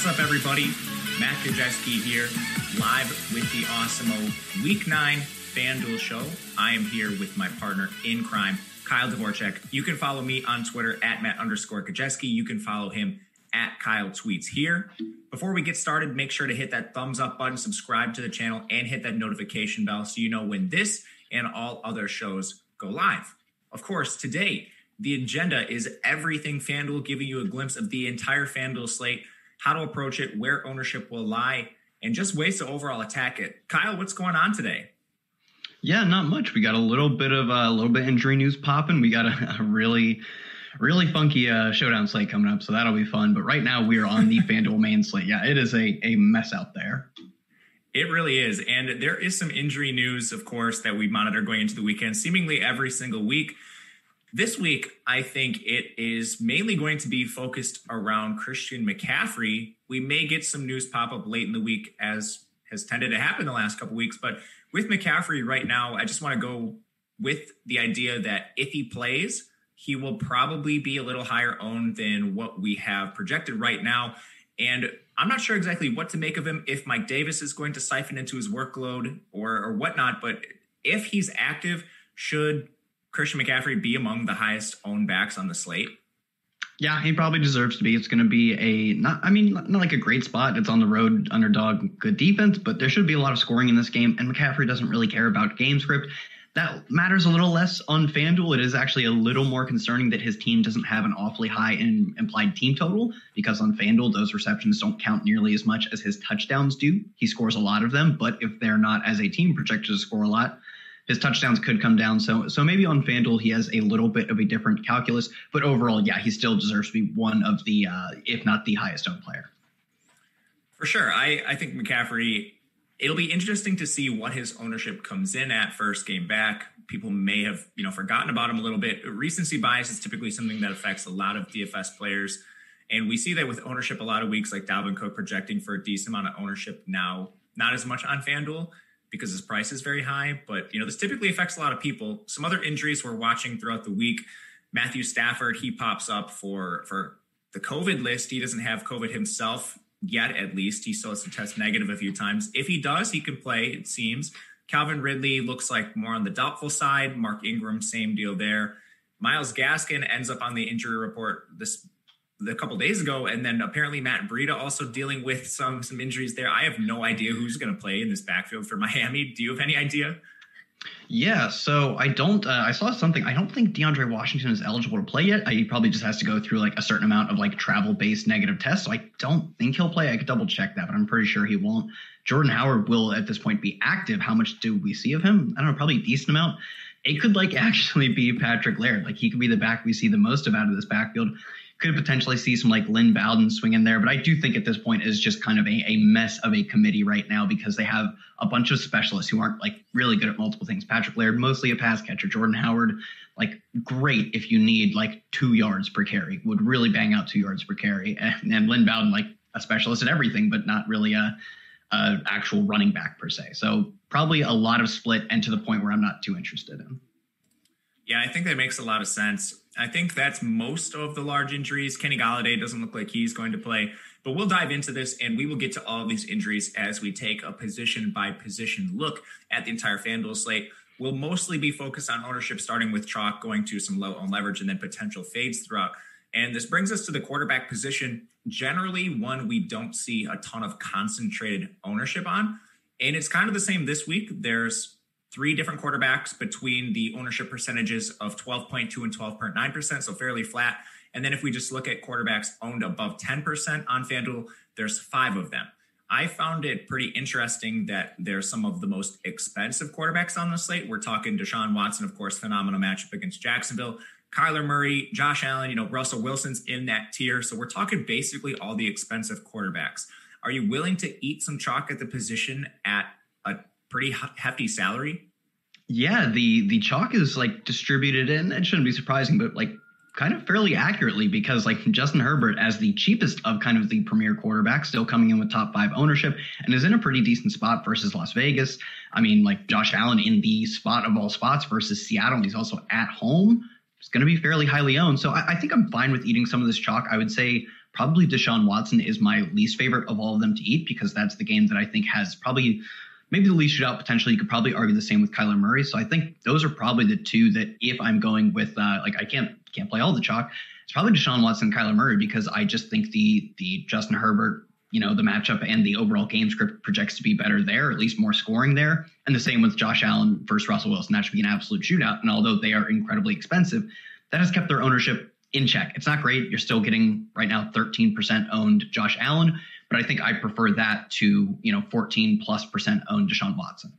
What's up, everybody? Matt Gajewski here, live with the Awesemo Week 9 FanDuel Show. I am here with my partner in crime, Kyle Dvorchak. You can follow me on Twitter at Matt underscore Gajewski. You can follow him at Kyle Tweets here. Before we get started, make sure to hit that thumbs up button, subscribe to the channel, and hit that notification bell so you know when this and all other shows go live. Of course, today, the agenda is everything FanDuel, giving you a glimpse of the entire FanDuel slate how to approach it, where ownership will lie, and just ways to overall attack it. Kyle, what's going on today? Yeah, not much. We got a little bit of uh, a little bit injury news popping. We got a, a really, really funky uh, showdown slate coming up, so that'll be fun. But right now we are on the FanDuel main slate. Yeah, it is a a mess out there. It really is, and there is some injury news, of course, that we monitor going into the weekend, seemingly every single week. This week, I think it is mainly going to be focused around Christian McCaffrey. We may get some news pop up late in the week, as has tended to happen the last couple weeks. But with McCaffrey right now, I just want to go with the idea that if he plays, he will probably be a little higher owned than what we have projected right now. And I'm not sure exactly what to make of him if Mike Davis is going to siphon into his workload or, or whatnot. But if he's active, should Christian McCaffrey be among the highest owned backs on the slate? Yeah, he probably deserves to be. It's going to be a not. I mean, not, like a great spot. It's on the road, underdog, good defense, but there should be a lot of scoring in this game. And McCaffrey doesn't really care about game script. That matters a little less on FanDuel. It is actually a little more concerning that his team doesn't have an awfully high in, implied team total because on FanDuel those receptions don't count nearly as much as his touchdowns do. He scores a lot of them, but if they're not as a team projected to score a lot, his touchdowns could come down. So so maybe on FanDuel he has a little bit of a different calculus, but overall, yeah, he still deserves to be one of the, uh, if not the highest owned player. For sure, I I think McCaffrey. It'll be interesting to see what his ownership comes in at first game back. People may have you know forgotten about him a little bit. Recency bias is typically something that affects a lot of DFS players. And we see that with ownership a lot of weeks, like Dalvin Cook projecting for a decent amount of ownership now, not as much on FanDuel because his price is very high. But you know, this typically affects a lot of people. Some other injuries we're watching throughout the week. Matthew Stafford, he pops up for for the COVID list. He doesn't have COVID himself yet, at least. He still has to test negative a few times. If he does, he can play, it seems. Calvin Ridley looks like more on the doubtful side. Mark Ingram, same deal there. Myles Gaskin ends up on the injury report this a couple days ago, and then apparently Matt Breida also dealing with some some injuries there. I have no idea who's going to play in this backfield for Miami. Do you have any idea? Yeah, so I don't. Uh, I saw something. I don't think DeAndre Washington is eligible to play yet. He probably just has to go through like a certain amount of like travel based negative tests. So I don't think he'll play. I could double check that, but I'm pretty sure he won't. Jordan Howard will at this point be active. How much do we see of him? I don't know, probably a decent amount. It could like actually be Patrick Laird. Like he could be the back we see the most of out of this backfield could potentially see some like Lynn Bowden swing in there. But I do think at this point is just kind of a, a mess of a committee right now because they have a bunch of specialists who aren't like really good at multiple things. Patrick Laird, mostly a pass catcher. Jordan Howard, like great if you need like two yards per carry, would really bang out two yards per carry. And, and Lynn Bowden, like a specialist at everything, but not really a, a actual running back per se. So probably a lot of split and to the point where I'm not too interested in. Yeah, I think that makes a lot of sense. I think that's most of the large injuries. Kenny Golladay doesn't look like he's going to play, but we'll dive into this and we will get to all of these injuries as we take a position by position look at the entire FanDuel slate. We'll mostly be focused on ownership, starting with chalk, going to some low on leverage, and then potential fades throughout. And this brings us to the quarterback position. Generally, one we don't see a ton of concentrated ownership on. And it's kind of the same this week. There's three different quarterbacks between the ownership percentages of 12.2 and 12.9%, so fairly flat. And then if we just look at quarterbacks owned above 10% on FanDuel, there's five of them. I found it pretty interesting that there's some of the most expensive quarterbacks on the slate. We're talking Deshaun Watson, of course, phenomenal matchup against Jacksonville. Kyler Murray, Josh Allen, you know, Russell Wilson's in that tier. So we're talking basically all the expensive quarterbacks. Are you willing to eat some chalk at the position at pretty hefty salary? Yeah, the the chalk is like distributed in. It shouldn't be surprising, but like kind of fairly accurately because like Justin Herbert as the cheapest of kind of the premier quarterbacks still coming in with top 5 ownership and is in a pretty decent spot versus Las Vegas. I mean like Josh Allen in the spot of all spots versus Seattle. He's also at home. It's going to be fairly highly owned. So I, I think I'm fine with eating some of this chalk. I would say probably Deshaun Watson is my least favorite of all of them to eat because that's the game that I think has probably maybe the least shootout potentially. You could probably argue the same with Kyler Murray. So I think those are probably the two that if I'm going with uh, like I can't can't play all the chalk, it's probably Deshaun Watson, Kyler Murray because I just think the the Justin Herbert you know the matchup and the overall game script projects to be better there, at least more scoring there. And the same with Josh Allen versus Russell Wilson. That should be an absolute shootout. And although they are incredibly expensive, that has kept their ownership in check. It's not great. You're still getting right now 13% owned Josh Allen, but I think I prefer that to, you know, 14 plus percent owned Deshaun Watson.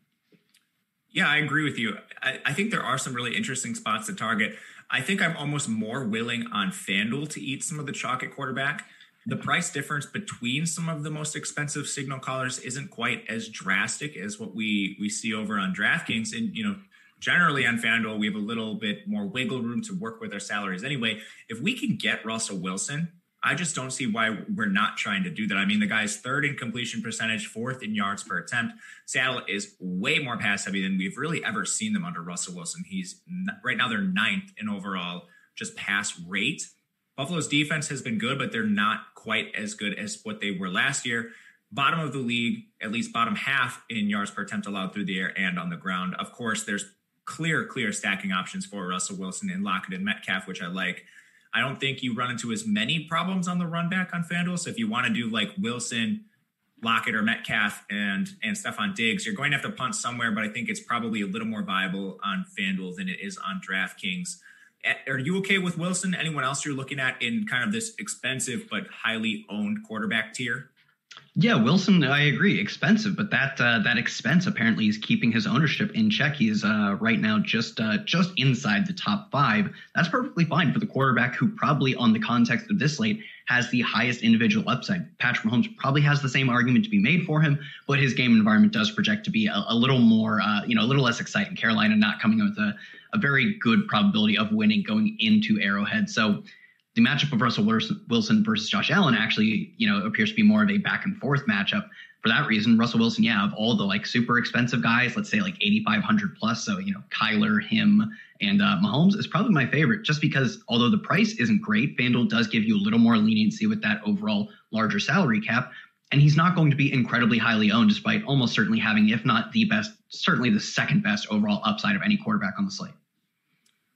Yeah, I agree with you. I, I, think there are some really interesting spots to target. I think I'm almost more willing on FanDuel to eat some of the chalk at quarterback. The price difference between some of the most expensive signal callers isn't quite as drastic as what we we see over on DraftKings. And you know, generally on FanDuel, we have a little bit more wiggle room to work with our salaries anyway. If we can get Russell Wilson, I just don't see why we're not trying to do that. I mean, the guy's third in completion percentage, fourth in yards per attempt. Seattle is way more pass heavy than we've really ever seen them under Russell Wilson. He's right now they're ninth in overall just pass rate. Buffalo's defense has been good, but they're not quite as good as what they were last year. Bottom of the league, at least bottom half in yards per attempt allowed through the air and on the ground. Of course, there's clear, clear stacking options for Russell Wilson and Lockett and Metcalf, which I like. I don't think you run into as many problems on the run back on FanDuel. So if you want to do like Wilson, Lockett, or Metcalf and and Stefon Diggs, you're going to have to punt somewhere, but I think it's probably a little more viable on FanDuel than it is on DraftKings. Are you okay with Wilson? Anyone else you're looking at in kind of this expensive but highly owned quarterback tier? Yeah, Wilson, I agree, expensive, but that uh, that expense apparently is keeping his ownership in check. He's uh, right now just uh, just inside the top five. That's perfectly fine for the quarterback who probably, on the context of this slate, has the highest individual upside. Patrick Mahomes probably has the same argument to be made for him, but his game environment does project to be a, a little more, uh, you know, a little less exciting. Carolina not coming with a, a very good probability of winning going into Arrowhead, so the matchup of Russell Wilson versus Josh Allen actually, you know, appears to be more of a back and forth matchup. For that reason, Russell Wilson, yeah, of all the like super expensive guys, let's say like 8,500 plus, so you know, Kyler, him, and uh, Mahomes is probably my favorite, just because although the price isn't great, FanDuel does give you a little more leniency with that overall larger salary cap, and he's not going to be incredibly highly owned, despite almost certainly having, if not the best, certainly the second best overall upside of any quarterback on the slate.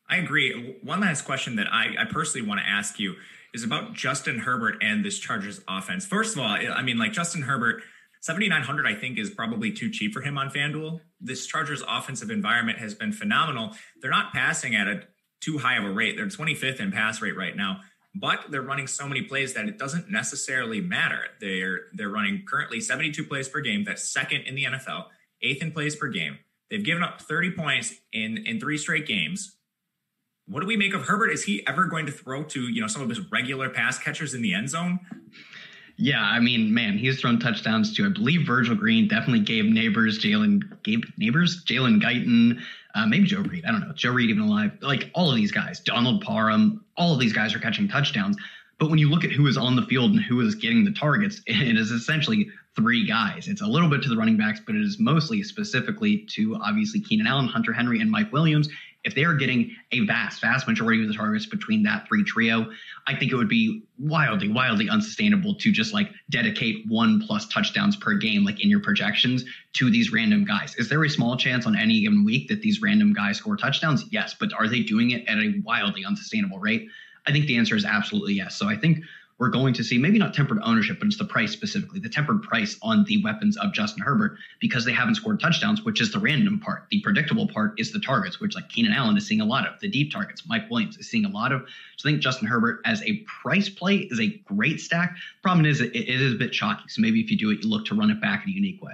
I agree. One last question that I, I personally want to ask you is about Justin Herbert and this Chargers offense. First of all, I mean, like Justin Herbert, 7,900, I think, is probably too cheap for him on FanDuel. This Chargers offensive environment has been phenomenal. They're not passing at a too high of a rate. They're 25th in pass rate right now, but they're running so many plays that it doesn't necessarily matter. They're they're running currently 72 plays per game. That's second in the NFL, eighth in plays per game. They've given up 30 points in in three straight games. What do we make of Herbert? Is he ever going to throw to you know some of his regular pass catchers in the end zone? Yeah, I mean, man, he's thrown touchdowns to I believe Virgil Green, definitely Gabe Nabers, Jalen Gabe Nabers, Jalen Guyton, uh, maybe Joe Reed. I don't know. Joe Reed even alive. Like all of these guys, Donald Parham, all of these guys are catching touchdowns. But when you look at who is on the field and who is getting the targets, it is essentially three guys. It's a little bit to the running backs, but it is mostly specifically to obviously Keenan Allen, Hunter Henry, and Mike Williams if they are getting a vast, vast majority of the targets between that three trio, I think it would be wildly, wildly unsustainable to just like dedicate one plus touchdowns per game, like in your projections, to these random guys. Is there a small chance on any given week that these random guys score touchdowns? Yes, but are they doing it at a wildly unsustainable rate? I think the answer is absolutely yes. So I think we're going to see maybe not tempered ownership, but it's the price specifically, the tempered price on the weapons of Justin Herbert because they haven't scored touchdowns, which is the random part. The predictable part is the targets, which like Keenan Allen is seeing a lot of, the deep targets. Mike Williams is seeing a lot of. So I think Justin Herbert as a price play is a great stack. Problem is, it, it is a bit chalky. So maybe if you do it, you look to run it back in a unique way.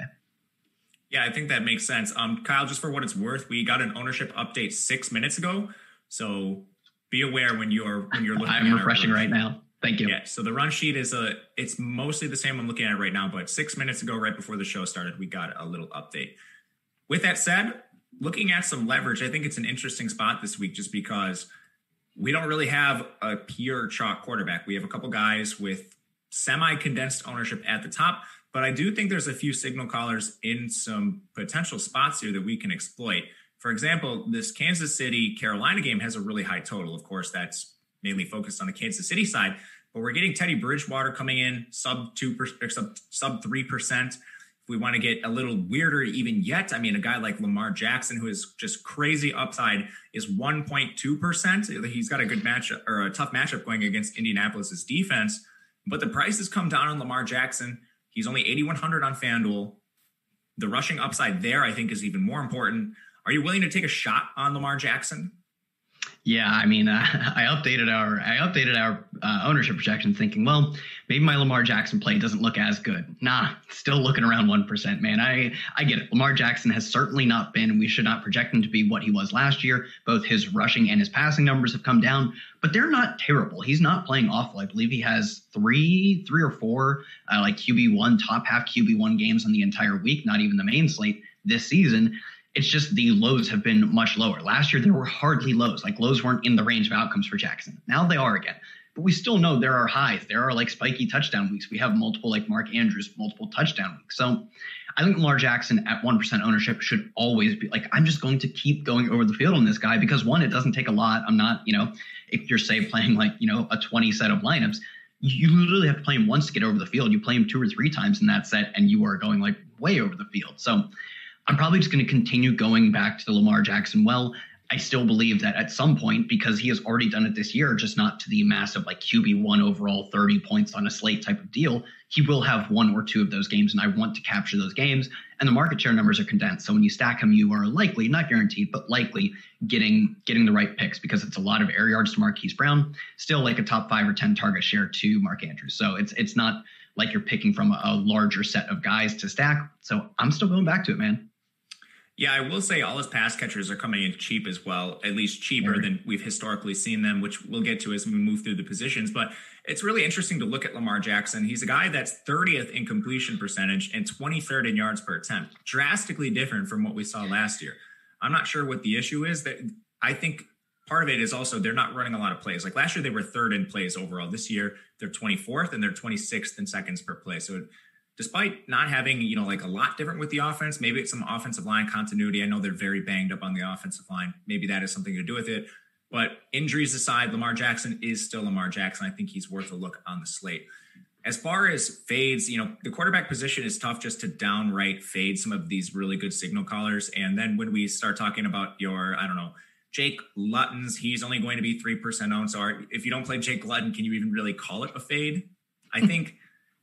Yeah, I think that makes sense. Um, Kyle, just for what it's worth, we got an ownership update six minutes ago. So be aware when you're when you're looking. I'm refreshing right now. Thank you. Yeah. So the run sheet is a it's mostly the same I'm looking at right now, but six minutes ago, right before the show started, we got a little update. With that said, looking at some leverage, I think it's an interesting spot this week just because we don't really have a pure chalk quarterback. We have a couple guys with semi condensed ownership at the top, but I do think there's a few signal callers in some potential spots here that we can exploit. For example, this Kansas City Carolina game has a really high total. Of course, that's mainly focused on the Kansas City side, but we're getting Teddy Bridgewater coming in sub two percent, sub sub three percent. If we want to get a little weirder, even yet, I mean, a guy like Lamar Jackson, who is just crazy upside, is one point two percent. He's got a good matchup or a tough matchup going against Indianapolis's defense, but the price has come down on Lamar Jackson. He's only eighty one hundred on FanDuel. The rushing upside there, I think, is even more important. Are you willing to take a shot on Lamar Jackson? Yeah, I mean, uh, I updated our I updated our uh, ownership projection, thinking, well, maybe my Lamar Jackson play doesn't look as good. Nah, still looking around one percent, man. I I get it. Lamar Jackson has certainly not been. We should not project him to be what he was last year. Both his rushing and his passing numbers have come down, but they're not terrible. He's not playing awful. I believe he has three, three or four uh, like QB one top half QB one games on the entire week, not even the main slate this season. It's just the lows have been much lower. Last year, there were hardly lows. Like lows weren't in the range of outcomes for Jackson. Now they are again. But we still know there are highs. There are like spiky touchdown weeks. We have multiple, like Mark Andrews, multiple touchdown weeks. So I think Lamar Jackson at 1% ownership should always be like, I'm just going to keep going over the field on this guy because one, it doesn't take a lot. I'm not, you know, if you're, say, playing like, you know, a 20 set of lineups, you literally have to play him once to get over the field. You play him two or three times in that set, and you are going like way over the field. So I'm probably just going to continue going back to the Lamar Jackson well. I still believe that at some point, because he has already done it this year, just not to the massive like QB one overall 30 points on a slate type of deal, he will have one or two of those games. And I want to capture those games. And the market share numbers are condensed. So when you stack him, you are likely, not guaranteed, but likely getting getting the right picks because it's a lot of air yards to Marquise Brown, still like a top five or 10 target share to Mark Andrews. So it's it's not like you're picking from a larger set of guys to stack. So I'm still going back to it, man. Yeah, I will say all his pass catchers are coming in cheap as well, at least cheaper mm-hmm. than we've historically seen them, which we'll get to as we move through the positions. But it's really interesting to look at Lamar Jackson. He's a guy that's 30th in completion percentage and 23rd in yards per attempt, drastically different from what we saw last year. I'm not sure what the issue is. That I think part of it is also they're not running a lot of plays. Like last year, they were third in plays overall. This year, they're 24th and they're 26th in seconds per play. So despite not having, you know, like a lot different with the offense, maybe it's some offensive line continuity. I know they're very banged up on the offensive line. Maybe that has something to do with it. But injuries aside, Lamar Jackson is still Lamar Jackson. I think he's worth a look on the slate. As far as fades, you know, the quarterback position is tough just to downright fade some of these really good signal callers. And then when we start talking about your, I don't know, Jake Luton's, he's only going to be 3% owned. So if you don't play Jake Luton, can you even really call it a fade? I think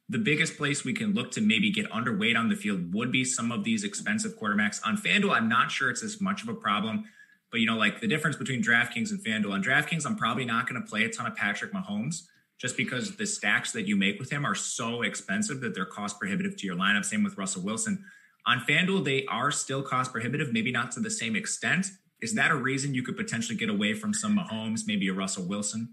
the biggest place we can look to maybe get underweight on the field would be some of these expensive quarterbacks. On FanDuel, I'm not sure it's as much of a problem, but you know, like the difference between DraftKings and FanDuel. On DraftKings, I'm probably not going to play a ton of Patrick Mahomes just because the stacks that you make with him are so expensive that they're cost prohibitive to your lineup. Same with Russell Wilson. On FanDuel, they are still cost prohibitive, maybe not to the same extent. Is that a reason you could potentially get away from some Mahomes, maybe a Russell Wilson?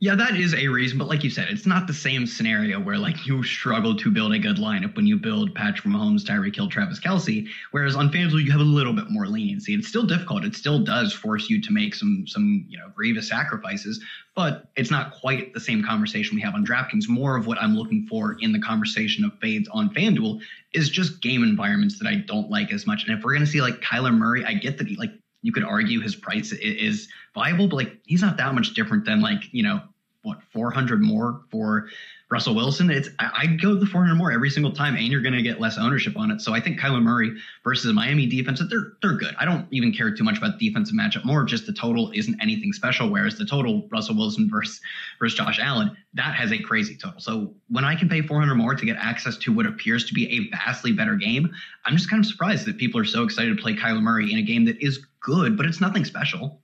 Yeah, that is a reason, but like you said, it's not the same scenario where like you struggle to build a good lineup when you build Patrick Mahomes, Tyreek Hill, Travis Kelce. Whereas on FanDuel, you have a little bit more leniency. It's still difficult. It still does force you to make some some you know grievous sacrifices, but it's not quite the same conversation we have on DraftKings. More of what I'm looking for in the conversation of fades on FanDuel is just game environments that I don't like as much. And if we're gonna see like Kyler Murray, I get that he like you could argue his price is viable, but like he's not that much different than like, you know, what, 400 more for Russell Wilson, it's I go the 400 more every single time, and you're going to get less ownership on it. So I think Kyler Murray versus Miami defense, they're they're good. I don't even care too much about the defensive matchup. More just the total isn't anything special. Whereas the total Russell Wilson versus versus Josh Allen, that has a crazy total. So when I can pay 400 more to get access to what appears to be a vastly better game, I'm just kind of surprised that people are so excited to play Kyler Murray in a game that is good, but it's nothing special.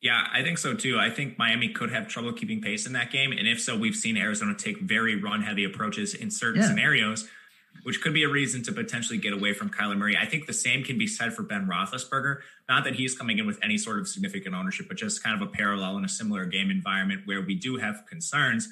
Yeah, I think so too. I think Miami could have trouble keeping pace in that game. And if so, we've seen Arizona take very run heavy approaches in certain yeah. scenarios, which could be a reason to potentially get away from Kyler Murray. I think the same can be said for Ben Roethlisberger. Not that he's coming in with any sort of significant ownership, but just kind of a parallel in a similar game environment where we do have concerns.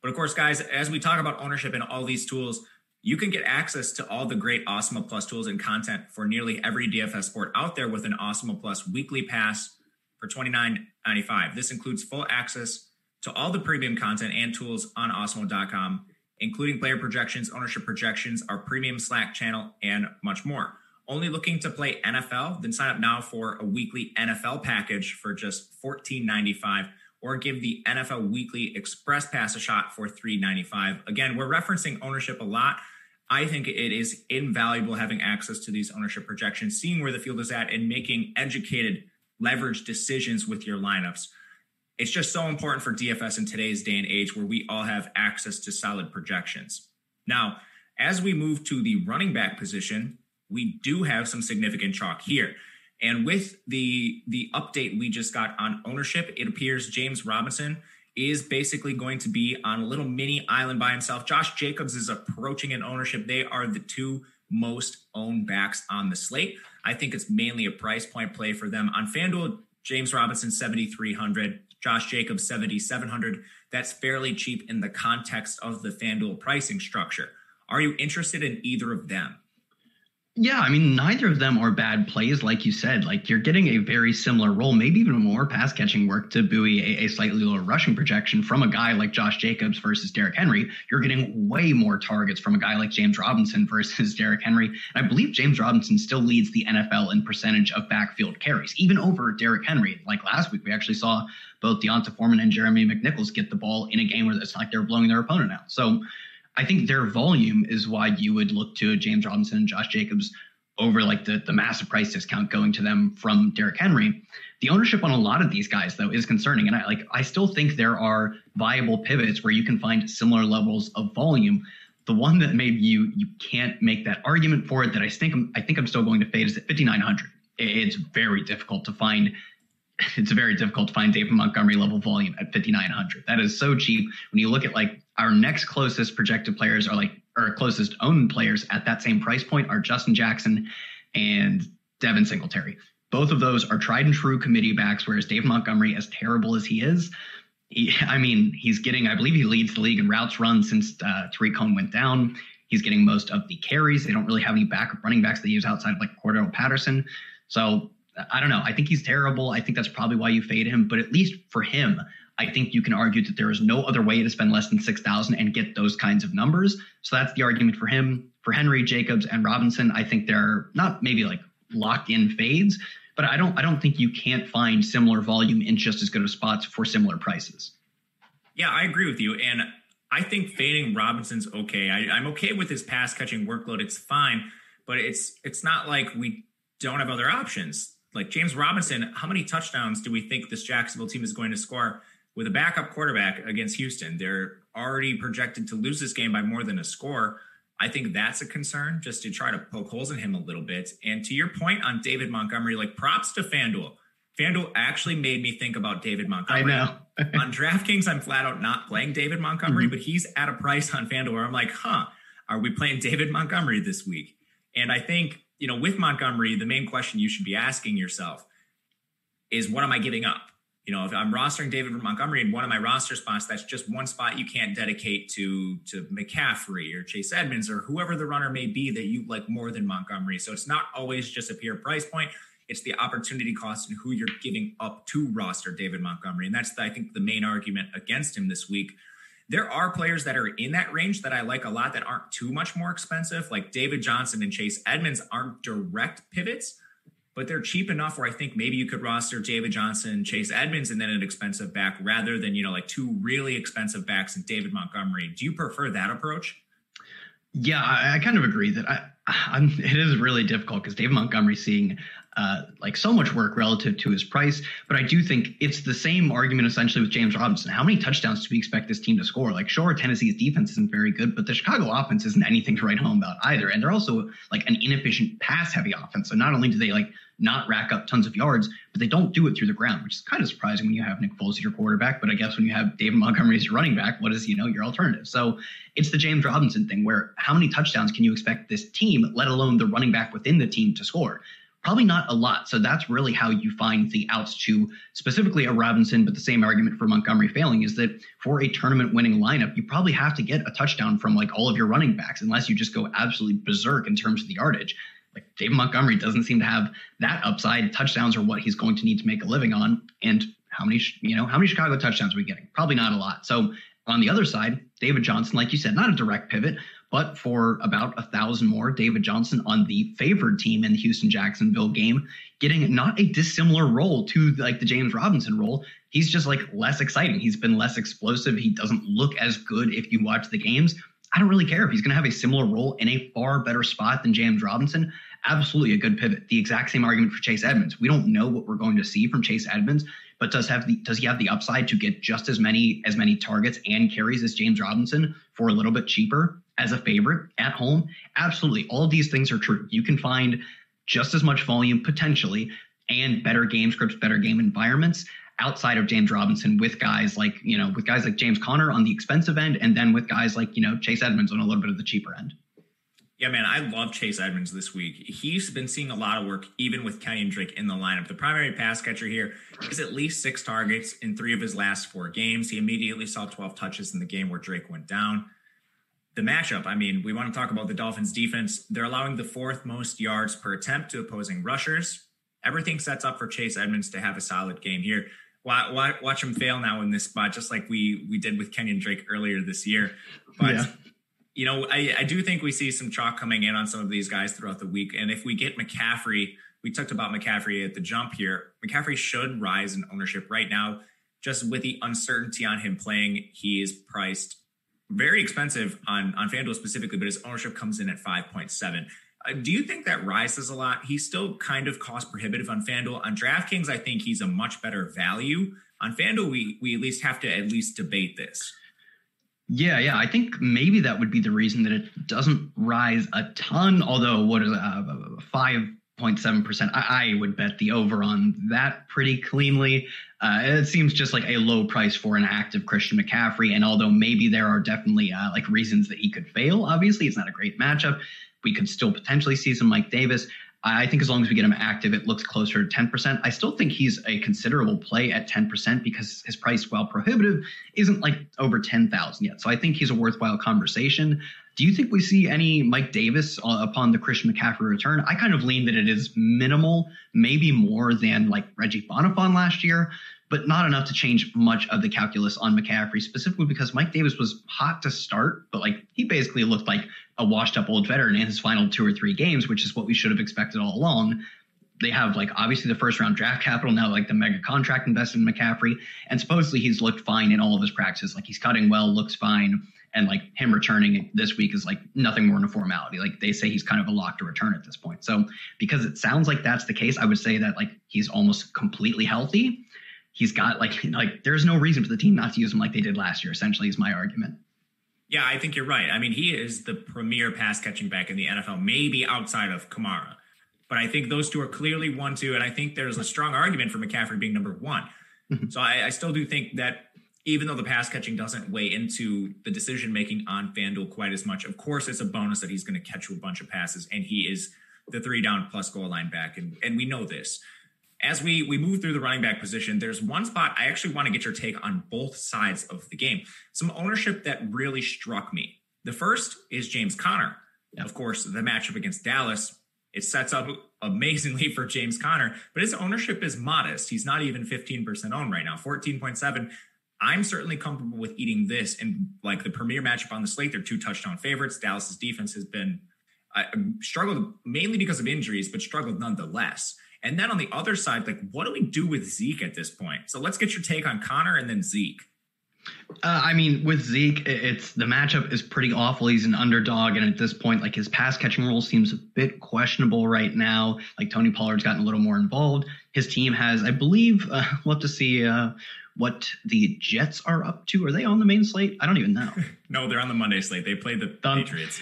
But of course, guys, as we talk about ownership and all these tools, you can get access to all the great Awesemo Plus tools and content for nearly every DFS sport out there with an Awesemo Plus weekly pass for $29.95. This includes full access to all the premium content and tools on awesemo.com, including player projections, ownership projections, our premium Slack channel, and much more. Only looking to play NFL? Then sign up now for a weekly NFL package for just $14.95 or give the NFL Weekly Express Pass a shot for $3.95. Again, we're referencing ownership a lot. I think it is invaluable having access to these ownership projections, seeing where the field is at, and making educated leverage decisions with your lineups. It's just so important for DFS in today's day and age where we all have access to solid projections. Now, as we move to the running back position, we do have some significant chalk here. And with the the update we just got on ownership, it appears James Robinson is basically going to be on a little mini island by himself. Josh Jacobs is approaching an ownership. They are the two most owned backs on the slate. I think it's mainly a price point play for them. On FanDuel, James Robinson, 7,300, Josh Jacobs, 7,700. That's fairly cheap in the context of the FanDuel pricing structure. Are you interested in either of them? Yeah, I mean, neither of them are bad plays, like you said. Like you're getting a very similar role, maybe even more pass catching work to buoy a, a, slightly lower rushing projection from a guy like Josh Jacobs versus Derrick Henry. You're getting way more targets from a guy like James Robinson versus Derrick Henry. And I believe James Robinson still leads the NFL in percentage of backfield carries, even over Derrick Henry. Like last week, we actually saw both D'Onta Foreman and Jeremy McNichols get the ball in a game where it's like they're blowing their opponent out. So I think their volume is why you would look to James Robinson and Josh Jacobs over like the, the massive price discount going to them from Derrick Henry. The ownership on a lot of these guys though is concerning. And I like I still think there are viable pivots where you can find similar levels of volume. The one that maybe you you can't make that argument for it that I think I'm, I think I'm still going to fade is at 5900. It's very difficult to find it's very difficult to find David Montgomery level volume at 5,900. That is so cheap. When you look at like our next closest projected players are like our closest owned players at that same price point are Justin Jackson and Devin Singletary. Both of those are tried and true committee backs, whereas Dave Montgomery, as terrible as he is, he, I mean, he's getting, I believe he leads the league in routes run since uh, Tarik Cohen went down. He's getting most of the carries. They don't really have any backup running backs they use outside of like Cordarrelle Patterson. So I don't know. I think he's terrible. I think that's probably why you fade him. But at least for him, I think you can argue that there is no other way to spend less than 6,000 and get those kinds of numbers. So that's the argument for him. For Henry, Jacobs, and Robinson, I think they're not maybe like locked in fades, but I don't I don't think you can't find similar volume in just as good of spots for similar prices. Yeah, I agree with you. And I think fading Robinson's okay. I, I'm okay with his pass catching workload. It's fine, but it's it's not like we don't have other options like James Robinson, how many touchdowns do we think this Jacksonville team is going to score with a backup quarterback against Houston? They're already projected to lose this game by more than a score. I think that's a concern just to try to poke holes in him a little bit. And to your point on David Montgomery, like props to FanDuel. FanDuel actually made me think about David Montgomery. I know. on DraftKings, I'm flat out not playing David Montgomery, mm-hmm. but he's at a price on FanDuel where I'm like, huh, are we playing David Montgomery this week? And I think you know, with Montgomery, the main question you should be asking yourself is what am I giving up? You know, if I'm rostering David Montgomery in one of my roster spots, that's just one spot you can't dedicate to to McCaffrey or Chase Edmonds or whoever the runner may be that you like more than Montgomery. So it's not always just a pure price point. It's the opportunity cost and who you're giving up to roster David Montgomery. And that's, I think, the main argument against him this week there are players that are in that range that I like a lot that aren't too much more expensive. Like David Johnson and Chase Edmonds aren't direct pivots, but they're cheap enough where I think maybe you could roster David Johnson, Chase Edmonds, and then an expensive back rather than, you know, like two really expensive backs and David Montgomery. Do you prefer that approach? Yeah, I, I kind of agree that I, I'm, it is really difficult because David Montgomery seeing uh, like so much work relative to his price. But I do think it's the same argument essentially with James Robinson. How many touchdowns do we expect this team to score? Like, sure, Tennessee's defense isn't very good, but the Chicago offense isn't anything to write home about either. And they're also like an inefficient pass heavy offense. So not only do they like not rack up tons of yards, but they don't do it through the ground, which is kind of surprising when you have Nick Foles as your quarterback. But I guess when you have David Montgomery as your running back, what is, you know, your alternative? So it's the James Robinson thing where how many touchdowns can you expect this team, let alone the running back within the team to score? Probably not a lot. So that's really how you find the outs to specifically a Robinson, but the same argument for Montgomery failing is that for a tournament winning lineup, you probably have to get a touchdown from like all of your running backs, unless you just go absolutely berserk in terms of the yardage. Like David Montgomery doesn't seem to have that upside. Touchdowns are what he's going to need to make a living on. And how many, you know, how many Chicago touchdowns are we getting? Probably not a lot. So on the other side, David Johnson, like you said, not a direct pivot, but for about a thousand more, David Johnson on the favored team in the Houston Jacksonville game, getting not a dissimilar role to like the James Robinson role. He's just like less exciting. He's been less explosive. He doesn't look as good if you watch the games. I don't really care if he's going to have a similar role in a far better spot than James Robinson absolutely a good pivot. The exact same argument for Chase Edmonds. We don't know what we're going to see from Chase Edmonds, but does have the does he have the upside to get just as many as many targets and carries as James Robinson for a little bit cheaper as a favorite at home? Absolutely. All of these things are true. You can find just as much volume potentially and better game scripts, better game environments outside of James Robinson with guys like, you know, with guys like James Conner on the expensive end and then with guys like, you know, Chase Edmonds on a little bit of the cheaper end. Yeah, man, I love Chase Edmonds this week. He's been seeing a lot of work, even with Kenyan Drake in the lineup. The primary pass catcher here is at least six targets in three of his last four games. He immediately saw 12 touches in the game where Drake went down. The matchup, I mean, we want to talk about the Dolphins defense. They're allowing the fourth most yards per attempt to opposing rushers. Everything sets up for Chase Edmonds to have a solid game here. Watch, watch him fail now in this spot, just like we we did with Kenyan Drake earlier this year. But yeah you know, I, I do think we see some chalk coming in on some of these guys throughout the week. And if we get McCaffrey, we talked about McCaffrey at the jump here. McCaffrey should rise in ownership right now, just with the uncertainty on him playing. He is priced very expensive on, on FanDuel specifically, but his ownership comes in at 5.7. Uh, do you think that rises a lot? He's still kind of cost prohibitive on FanDuel. On DraftKings, I think he's a much better value. On FanDuel, we, we at least have to at least debate this. Yeah, yeah. I think maybe that would be the reason that it doesn't rise a ton. Although, what is uh, five point seven percent? I would bet the over on that pretty cleanly. Uh, it seems just like a low price for an active Christian McCaffrey. And although maybe there are definitely uh, like reasons that he could fail, obviously it's not a great matchup. We could still potentially see some Mike Davis. I think as long as we get him active, it looks closer to 10%. I still think he's a considerable play at 10% because his price, while prohibitive, isn't like over 10,000 yet. So I think he's a worthwhile conversation. Do you think we see any Mike Davis uh, upon the Christian McCaffrey return? I kind of lean that it is minimal, maybe more than like Reggie Bonnafon last year, but not enough to change much of the calculus on McCaffrey, specifically because Mike Davis was hot to start, but like he basically looked like a washed up old veteran in his final two or three games, which is what we should have expected all along. They have like obviously the first round draft capital now, like the mega contract invested in McCaffrey, and supposedly he's looked fine in all of his practices. Like he's cutting well, looks fine, and like him returning this week is like nothing more than a formality. Like they say he's kind of a lock to return at this point. So because it sounds like that's the case, I would say that like he's almost completely healthy. He's got like like there's no reason for the team not to use him like they did last year. Essentially, is my argument. Yeah, I think you're right. I mean, he is the premier pass catching back in the NFL, maybe outside of Kamara. But I think those two are clearly one, two, and I think there's a strong argument for McCaffrey being number one. Mm-hmm. So I, I still do think that even though the pass catching doesn't weigh into the decision making on FanDuel quite as much, of course, it's a bonus that he's going to catch a bunch of passes, and he is the three down plus goal line back, and and we know this as we we move through the running back position, there's one spot I actually want to get your take on both sides of the game. Some ownership that really struck me. The first is James Conner. Yeah. Of course, the matchup against Dallas, it sets up amazingly for James Conner, but his ownership is modest. He's not even 15% owned right now, 14.7. I'm certainly comfortable with eating this and like the premier matchup on the slate. They're two touchdown favorites. Dallas's defense has been uh, struggled mainly because of injuries, but struggled nonetheless. And then on the other side, like, what do we do with Zeke at this point? So let's get your take on Conner and then Zeke. Uh, I mean, with Zeke, it's the matchup is pretty awful. He's an underdog, and at this point, like his pass catching role seems a bit questionable right now. Like Tony Pollard's gotten a little more involved. His team has, I believe, uh, we'll have to see uh, what the Jets are up to. Are they on the main slate? I don't even know. no, they're on the Monday slate. They play the um, Patriots.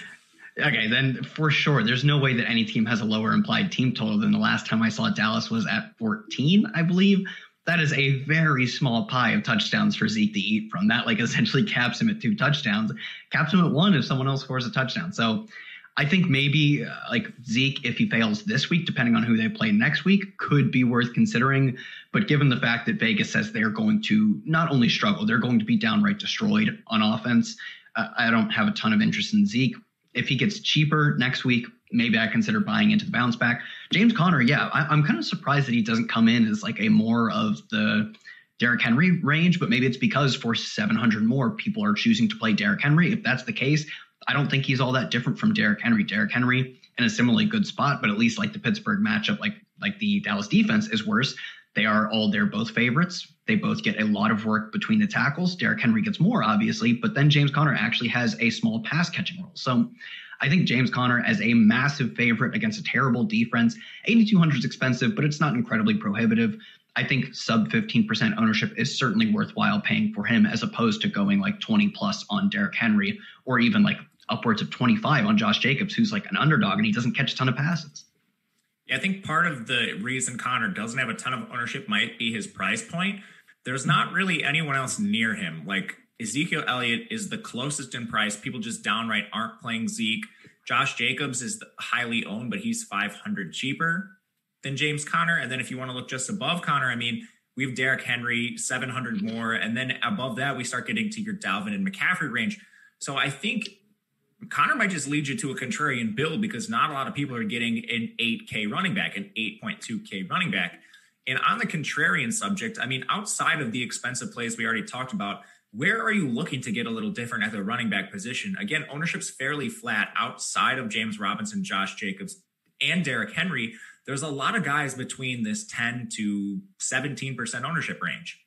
Okay, then for sure, there's no way that any team has a lower implied team total than the last time I saw Dallas was at 14, I believe. That is a very small pie of touchdowns for Zeke to eat from. That like essentially caps him at two touchdowns, caps him at one if someone else scores a touchdown. So I think maybe uh, like Zeke, if he fails this week, depending on who they play next week, could be worth considering. But given the fact that Vegas says they're going to not only struggle, they're going to be downright destroyed on offense, uh, I don't have a ton of interest in Zeke if he gets cheaper next week, maybe I consider buying into the bounce back. James Conner, yeah, I, am kind of surprised that he doesn't come in as like a more of the Derrick Henry range, but maybe it's because for 700 more, people are choosing to play Derrick Henry. If that's the case, I don't think he's all that different from Derrick Henry. Derrick Henry in a similarly good spot, but at least like the Pittsburgh matchup, like like the Dallas defense is worse. They are all they're both favorites. They both get a lot of work between the tackles. Derrick Henry gets more, obviously, but then James Conner actually has a small pass catching role. So I think James Conner as a massive favorite against a terrible defense. 8,200 is expensive, but it's not incredibly prohibitive. I think sub 15% ownership is certainly worthwhile paying for him as opposed to going like 20 plus on Derrick Henry or even like upwards of 25 on Josh Jacobs, who's like an underdog and he doesn't catch a ton of passes. Yeah, I think part of the reason Conner doesn't have a ton of ownership might be his price point. There's not really anyone else near him. Like Ezekiel Elliott is the closest in price. People just downright aren't playing Zeke. Josh Jacobs is highly owned, but he's 500 cheaper than James Conner. And then if you want to look just above Conner, I mean, we have Derrick Henry, 700 more. And then above that, we start getting to your Dalvin and McCaffrey range. So I think Conner might just lead you to a contrarian build because not a lot of people are getting an 8K running back, an 8.2K running back. And on the contrarian subject, I mean, outside of the expensive plays we already talked about, where are you looking to get a little different at the running back position? Again, ownership's fairly flat outside of James Robinson, Josh Jacobs, and Derrick Henry. There's a lot of guys between this 10 to 17% ownership range.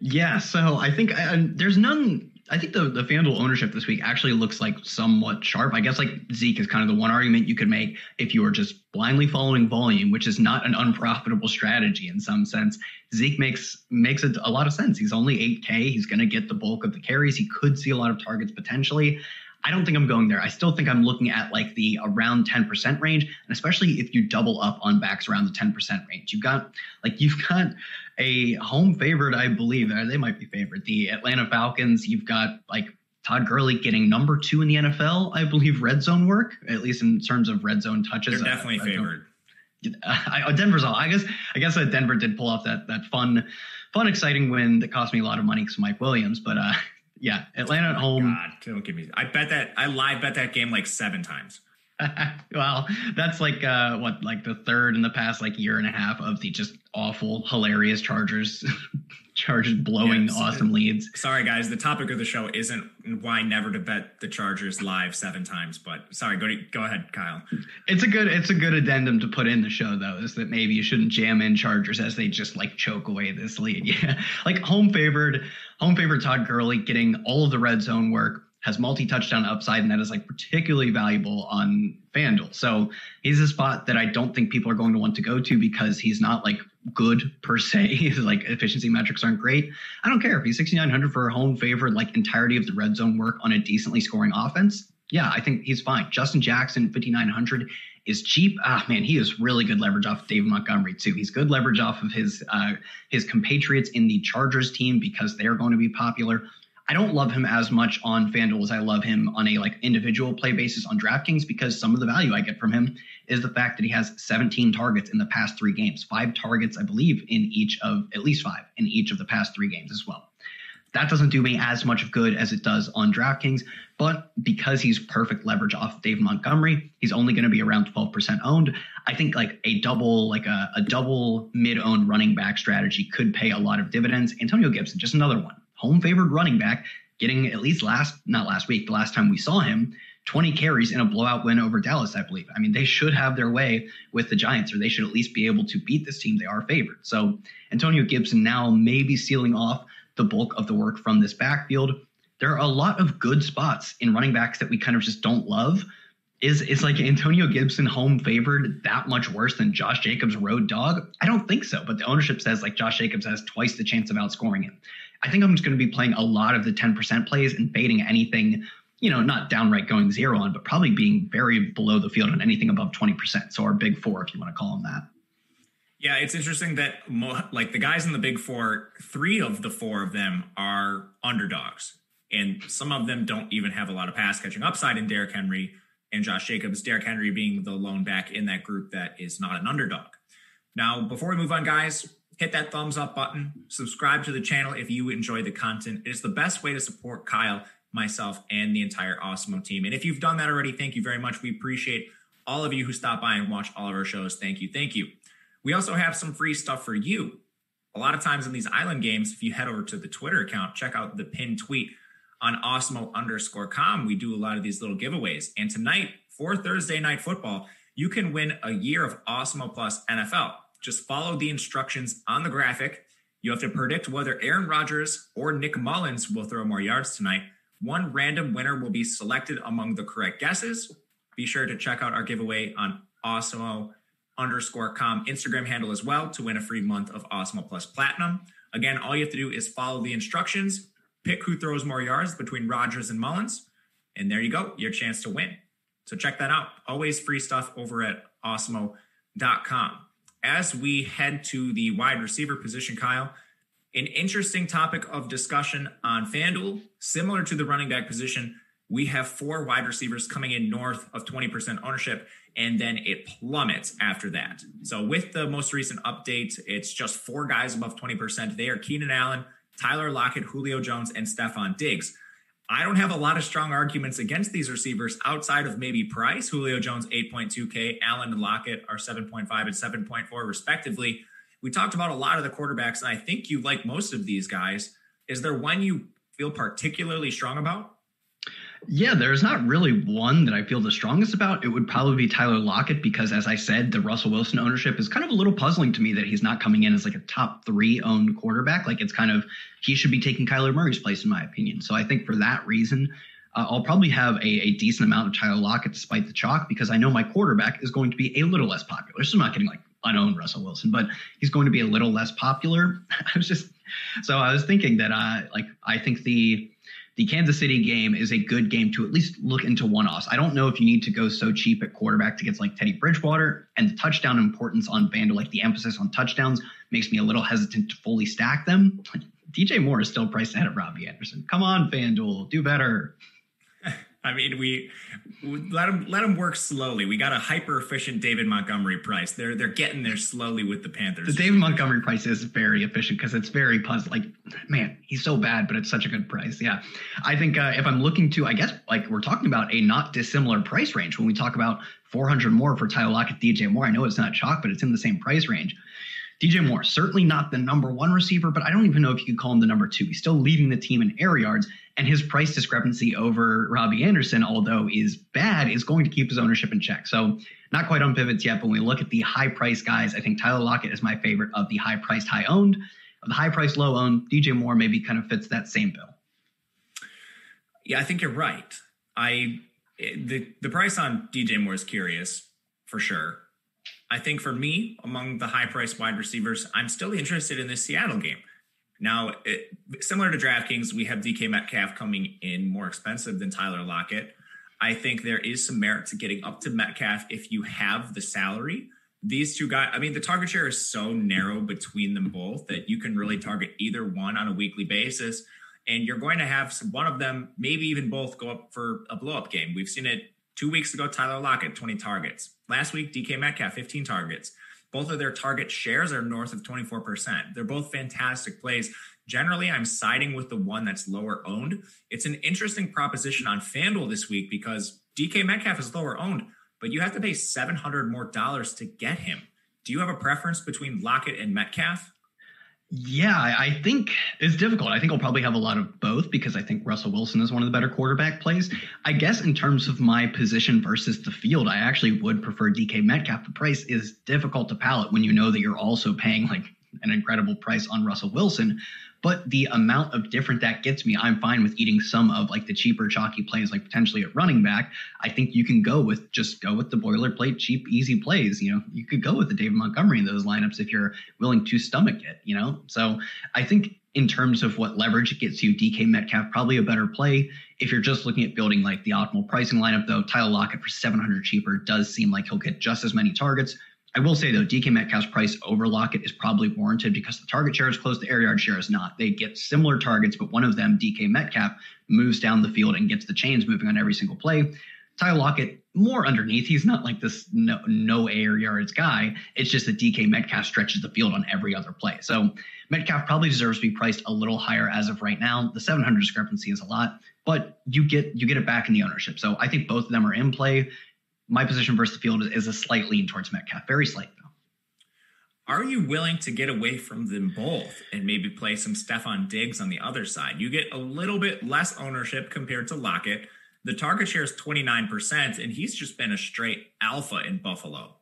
Yeah, so I think uh, there's none I think the the FanDuel ownership this week actually looks like somewhat sharp. I guess like Zeke is kind of the one argument you could make if you were just blindly following volume, which is not an unprofitable strategy in some sense. Zeke makes makes it a lot of sense. He's only 8K. He's going to get the bulk of the carries. He could see a lot of targets potentially. I don't think I'm going there. I still think I'm looking at like the around 10% range, and especially if you double up on backs around the 10% range. You've got like you've got a home favorite, I believe. They might be favorite. The Atlanta Falcons. You've got like Todd Gurley getting number two in the NFL, I believe, red zone work, at least in terms of red zone touches. They're definitely uh, favored. I, Denver's all. I guess. I guess that Denver did pull off that that fun, fun, exciting win that cost me a lot of money because Mike Williams. But uh, yeah, Atlanta at home. God, don't give me. I bet that I live bet that game like seven times. well, that's like uh, what, like the third in the past like year and a half of the just awful, hilarious Chargers, Chargers blowing awesome leads. Sorry, guys. The topic of the show isn't why never to bet the Chargers live seven times, but sorry. Go to, go ahead, Kyle. It's a good it's a good addendum to put in the show though, is that maybe you shouldn't jam in Chargers as they just like choke away this lead. Yeah, like home favored, home favored Todd Gurley getting all of the red zone work has multi touchdown upside, and that is like particularly valuable on FanDuel. So he's a spot that I don't think people are going to want to go to because he's not like good per se. Like efficiency metrics aren't great. I don't care if he's 6,900 for a home favorite, like entirety of the red zone work on a decently scoring offense. Yeah, I think he's fine. Justin Jackson, 5,900 is cheap. Ah, man, he is really good leverage off of David Montgomery too. He's good leverage off of his uh, his compatriots in the Chargers team because they're going to be popular. I don't love him as much on FanDuel as I love him on a like individual play basis on DraftKings because some of the value I get from him is the fact that he has 17 targets in the past three games, five targets, I believe, in each of at least five in each of the past three games as well. That doesn't do me as much of good as it does on DraftKings, but because he's perfect leverage off Dave Montgomery, he's only going to be around 12% owned. I think like a double, like a, a double mid-owned running back strategy could pay a lot of dividends. Antonio Gibson, just another one home favored running back, getting at least last, not last week, the last time we saw him, 20 carries in a blowout win over Dallas, I believe. I mean, they should have their way with the Giants, or they should at least be able to beat this team. They are favored. So Antonio Gibson now maybe sealing off the bulk of the work from this backfield. There are a lot of good spots in running backs that we kind of just don't love. Is is like Antonio Gibson home favored that much worse than Josh Jacobs road dog? I don't think so. But the ownership says like Josh Jacobs has twice the chance of outscoring him. I think I'm just going to be playing a lot of the 10% plays and fading anything, you know, not downright going zero on, but probably being very below the field on anything above 20%. So our big four, if you want to call them that. Yeah, it's interesting that mo- like the guys in the big four, three of the four of them are underdogs, and some of them don't even have a lot of pass catching upside in Derrick Henry and Josh Jacobs. Derrick Henry being the lone back in that group that is not an underdog. Now, before we move on, guys, hit that thumbs up button, subscribe to the channel if you enjoy the content. It is the best way to support Kyle, myself, and the entire Awesemo team. And if you've done that already, thank you very much. We appreciate all of you who stop by and watch all of our shows. Thank you. Thank you. We also have some free stuff for you. A lot of times in these island games, if you head over to the Twitter account, check out the pinned tweet on Awesemo underscore com. We do a lot of these little giveaways. And tonight, for Thursday night football, you can win a year of Awesemo Plus NFL. Just follow the instructions on the graphic. You have to predict whether Aaron Rodgers or Nick Mullens will throw more yards tonight. One random winner will be selected among the correct guesses. Be sure to check out our giveaway on Awesemo underscore com Instagram handle as well to win a free month of Awesemo Plus Platinum. Again, all you have to do is follow the instructions, pick who throws more yards between Rodgers and Mullens, and there you go, your chance to win. So check that out. Always free stuff over at awesemo.com as we head to the wide receiver position, Kyle, an interesting topic of discussion on FanDuel, similar to the running back position. We have four wide receivers coming in north of 20% ownership, and then it plummets after that. So, with the most recent update, it's just four guys above 20%. They are Keenan Allen, Tyler Lockett, Julio Jones, and Stefon Diggs. I don't have a lot of strong arguments against these receivers outside of maybe price. Julio Jones, 8.2K, Allen and Lockett are 7.5 and 7.4, respectively. We talked about a lot of the quarterbacks, and I think you like most of these guys. Is there one you feel particularly strong about? Yeah, there's not really one that I feel the strongest about. It would probably be Tyler Lockett because, as I said, the Russell Wilson ownership is kind of a little puzzling to me that he's not coming in as like a top three owned quarterback. Like it's kind of he should be taking Kyler Murray's place, in my opinion. So I think for that reason, uh, I'll probably have a, a, decent amount of Tyler Lockett despite the chalk because I know my quarterback is going to be a little less popular. So I'm not getting like unowned Russell Wilson, but he's going to be a little less popular. I was just so I was thinking that I like I think the the Kansas City game is a good game to at least look into one offs. I don't know if you need to go so cheap at quarterback to get like Teddy Bridgewater and the touchdown importance on FanDuel, like the emphasis on touchdowns, makes me a little hesitant to fully stack them. DJ Moore is still priced ahead of Robbie Anderson. Come on, FanDuel, do better. I mean, we, let them let them work slowly. We got a hyper efficient David Montgomery price. They're they're getting there slowly with the Panthers. The David Montgomery price is very efficient because it's very puzzle. Like, man, he's so bad, but it's such a good price. Yeah, I think uh, if I'm looking to, I guess like we're talking about a not dissimilar price range when we talk about 400 more for Tyler Lockett, DJ Moore. I know it's not chalk, but it's in the same price range. DJ Moore, certainly not the number one receiver, but I don't even know if you could call him the number two. He's still leading the team in air yards, and his price discrepancy over Robbie Anderson, although is bad, is going to keep his ownership in check. So not quite on pivots yet, but when we look at the high price guys, I think Tyler Lockett is my favorite of the high priced, high owned. Of the high priced, low owned, DJ Moore maybe kind of fits that same bill. Yeah, I think you're right. I the the price on DJ Moore is curious for sure. I think for me, among the high priced wide receivers, I'm still interested in this Seattle game. Now, it, similar to DraftKings, we have DK Metcalf coming in more expensive than Tyler Lockett. I think there is some merit to getting up to Metcalf if you have the salary. These two guys, I mean, the target share is so narrow between them both that you can really target either one on a weekly basis. And you're going to have some, one of them, maybe even both, go up for a blow up game. We've seen it two weeks ago, Tyler Lockett, 20 targets. Last week, DK Metcalf, 15 targets. Both of their target shares are north of 24%. They're both fantastic plays. Generally, I'm siding with the one that's lower owned. It's an interesting proposition on FanDuel this week because DK Metcalf is lower owned, but you have to pay 700 more dollars to get him. Do you have a preference between Lockett and Metcalf? Yeah, I think it's difficult. I think I'll probably have a lot of both because I think Russell Wilson is one of the better quarterback plays. I guess in terms of my position versus the field, I actually would prefer DK Metcalf. The price is difficult to palate when you know that you're also paying like an incredible price on Russell Wilson. But the amount of different that gets me, I'm fine with eating some of like the cheaper chalky plays, like potentially at running back. I think you can go with just go with the boilerplate cheap easy plays. You know, you could go with the David Montgomery in those lineups if you're willing to stomach it. You know, so I think in terms of what leverage it gets you, DK Metcalf probably a better play. If you're just looking at building like the optimal pricing lineup, though, Tyler Lockett for 700 cheaper does seem like he'll get just as many targets. I will say though, DK Metcalf's price over Lockett is probably warranted because the target share is close, the air yard share is not. They get similar targets, but one of them, DK Metcalf, moves down the field and gets the chains moving on every single play. Tyler Lockett more underneath. He's not like this no, no air yards guy. It's just that DK Metcalf stretches the field on every other play. So Metcalf probably deserves to be priced a little higher as of right now. The 700 discrepancy is a lot, but you get you get it back in the ownership. So I think both of them are in play my position versus the field is a slight lean towards Metcalf, very slight though. Are you willing to get away from them both and maybe play some Stefon Diggs on the other side? You get a little bit less ownership compared to Lockett. The target share is 29%, and he's just been a straight alpha in Buffalo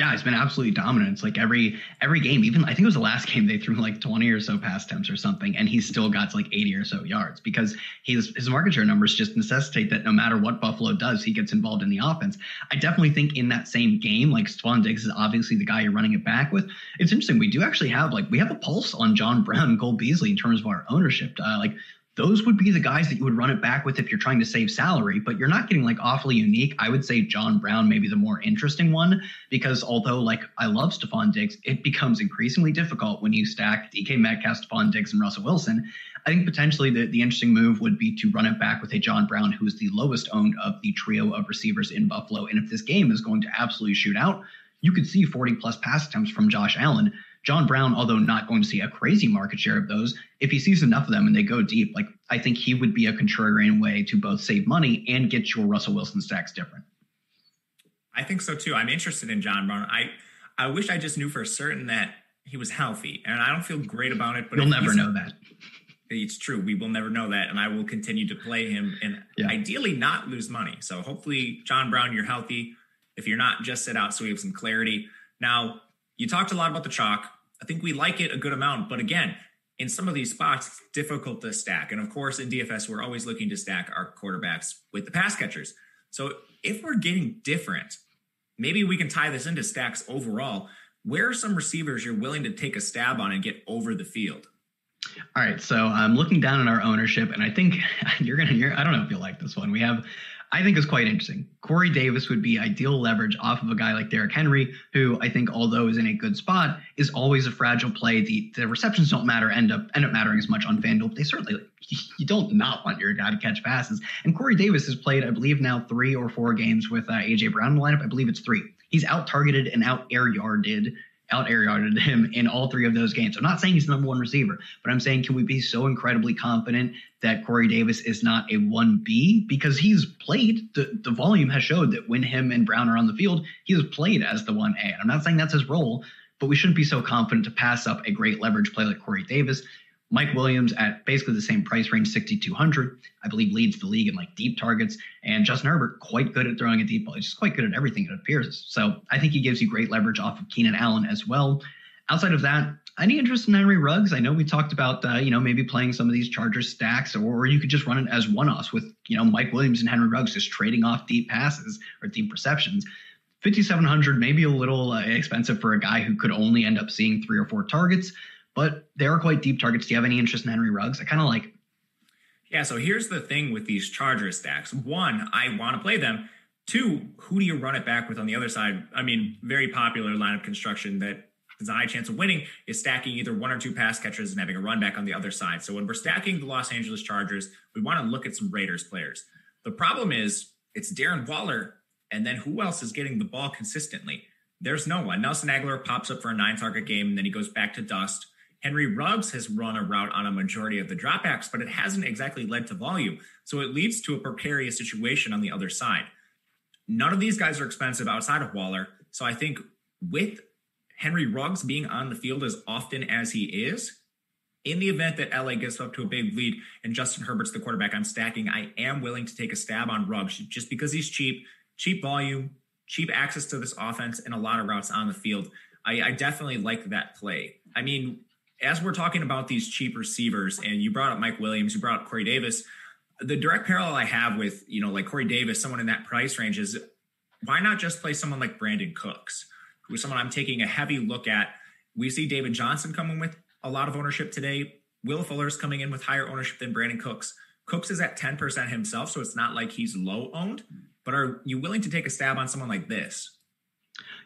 yeah, he's been absolutely dominant. It's like every every game, even I think it was the last game they threw like 20 or so pass attempts or something, and he's still got like 80 or so yards because his his market share numbers just necessitate that no matter what Buffalo does, he gets involved in the offense. I definitely think in that same game, like Stefon Diggs is obviously the guy you're running it back with. It's interesting. We do actually have like we have a pulse on John Brown, and Cole Beasley in terms of our ownership. Uh, like those would be the guys that you would run it back with if you're trying to save salary, but you're not getting like awfully unique. I would say John Brown may be the more interesting one because although like I love Stefon Diggs, it becomes increasingly difficult when you stack DK Metcalf, Stefon Diggs, and Russell Wilson. I think potentially the, the interesting move would be to run it back with a John Brown, who is the lowest owned of the trio of receivers in Buffalo. And if this game is going to absolutely shoot out, you could see 40 plus pass attempts from Josh Allen. John Brown, although not going to see a crazy market share of those, if he sees enough of them and they go deep, like I think he would be a contrarian way to both save money and get your Russell Wilson stacks different. I think so too. I'm interested in John Brown. I I wish I just knew for certain that he was healthy, and I don't feel great about it. But you'll never know that. It's true. We will never know that, and I will continue to play him and yeah. ideally not lose money. So hopefully, John Brown, you're healthy. If you're not, just sit out so we have some clarity. Now, you talked a lot about the chalk. I think we like it a good amount, but again, in some of these spots, it's difficult to stack. And of course, in DFS, we're always looking to stack our quarterbacks with the pass catchers. So if we're getting different, maybe we can tie this into stacks overall. Where are some receivers you're willing to take a stab on and get over the field? All right, so I'm looking down at our ownership, and I think you're gonna. You're, I don't know if you like this one. We have I think is quite interesting. Corey Davis would be ideal leverage off of a guy like Derrick Henry, who I think, although is in a good spot, is always a fragile play. The the receptions don't matter, end up end up mattering as much on FanDuel. They certainly you don't not want your guy to catch passes. And Corey Davis has played, I believe, now three or four games with uh, AJ Brown in the lineup. I believe it's three. He's out targeted and out air yarded out air yarded him in all three of those games. I'm not saying he's the number one receiver, but I'm saying can we be so incredibly confident that Corey Davis is not a 1B because he's played the, the volume has showed that when him and Brown are on the field, he has played as the 1A. I'm not saying that's his role, but we shouldn't be so confident to pass up a great leverage play like Corey Davis. Mike Williams at basically the same price range, 6,200, I believe leads the league in like deep targets. And Justin Herbert, quite good at throwing a deep ball. He's just quite good at everything, it appears. So I think he gives you great leverage off of Keenan Allen as well. Outside of that, any interest in Henry Ruggs? I know we talked about, uh, you know, maybe playing some of these Chargers stacks, or you could just run it as one-offs with, you know, Mike Williams and Henry Ruggs just trading off deep passes or deep receptions. 5,700, maybe a little uh, expensive for a guy who could only end up seeing three or four targets but they are quite deep targets. Do you have any interest in Henry Ruggs? I kind of like. Yeah, so here's the thing with these Charger stacks. One, I want to play them. Two, who do you run it back with on the other side? I mean, very popular lineup construction that has a high chance of winning is stacking either one or two pass catchers and having a run back on the other side. So when we're stacking the Los Angeles Chargers, we want to look at some Raiders players. The problem is it's Darren Waller, and then who else is getting the ball consistently? There's no one. Nelson Agholor pops up for a nine target game, and then he goes back to dust. Henry Ruggs has run a route on a majority of the dropbacks, but it hasn't exactly led to volume. So it leads to a precarious situation on the other side. None of these guys are expensive outside of Waller. So I think with Henry Ruggs being on the field as often as he is, in the event that LA gets up to a big lead and Justin Herbert's the quarterback I'm stacking, I am willing to take a stab on Ruggs just because he's cheap, cheap volume, cheap access to this offense, and a lot of routes on the field. I, I definitely like that play. I mean, as we're talking about these cheap receivers, and you brought up Mike Williams, you brought up Corey Davis, the direct parallel I have with, you know, like Corey Davis, someone in that price range is why not just play someone like Brandin Cooks, who is someone I'm taking a heavy look at. We see David Johnson coming with a lot of ownership today. Will Fuller's coming in with higher ownership than Brandin Cooks. Cooks is at 10% himself, so it's not like he's low owned. But are you willing to take a stab on someone like this?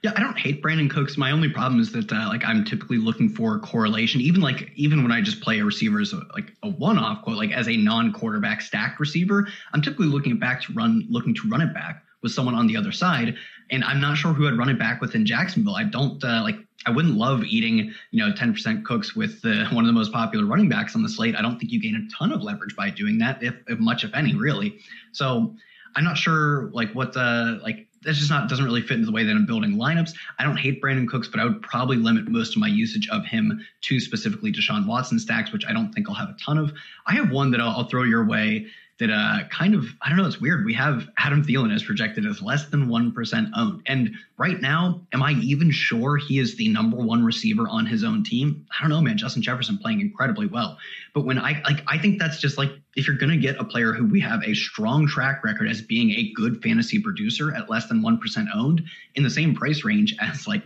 Yeah, I don't hate Brandin Cooks. My only problem is that uh, like I'm typically looking for correlation. Even like even when I just play a receiver as a, like a one-off quote, like as a non-quarterback stacked receiver, I'm typically looking back to run looking to run it back with someone on the other side. And I'm not sure who I'd run it back with in Jacksonville. I don't uh, like. I wouldn't love eating, you know, 10% cooks with uh, one of the most popular running backs on the slate. I don't think you gain a ton of leverage by doing that, if, if much, if any, really. So I'm not sure, like, what the like that's just not doesn't really fit into the way that I'm building lineups. I don't hate Brandin Cooks, but I would probably limit most of my usage of him to specifically Deshaun Watson stacks, which I don't think I'll have a ton of. I have one that I'll, I'll throw your way that uh, kind of I don't know. It's weird. We have Adam Thielen as projected as less than one percent owned, and right now, am I even sure he is the number one receiver on his own team? I don't know, man. Justin Jefferson playing incredibly well, but when I like, I think that's just like if you're gonna get a player who we have a strong track record as being a good fantasy producer at less than one percent owned in the same price range as like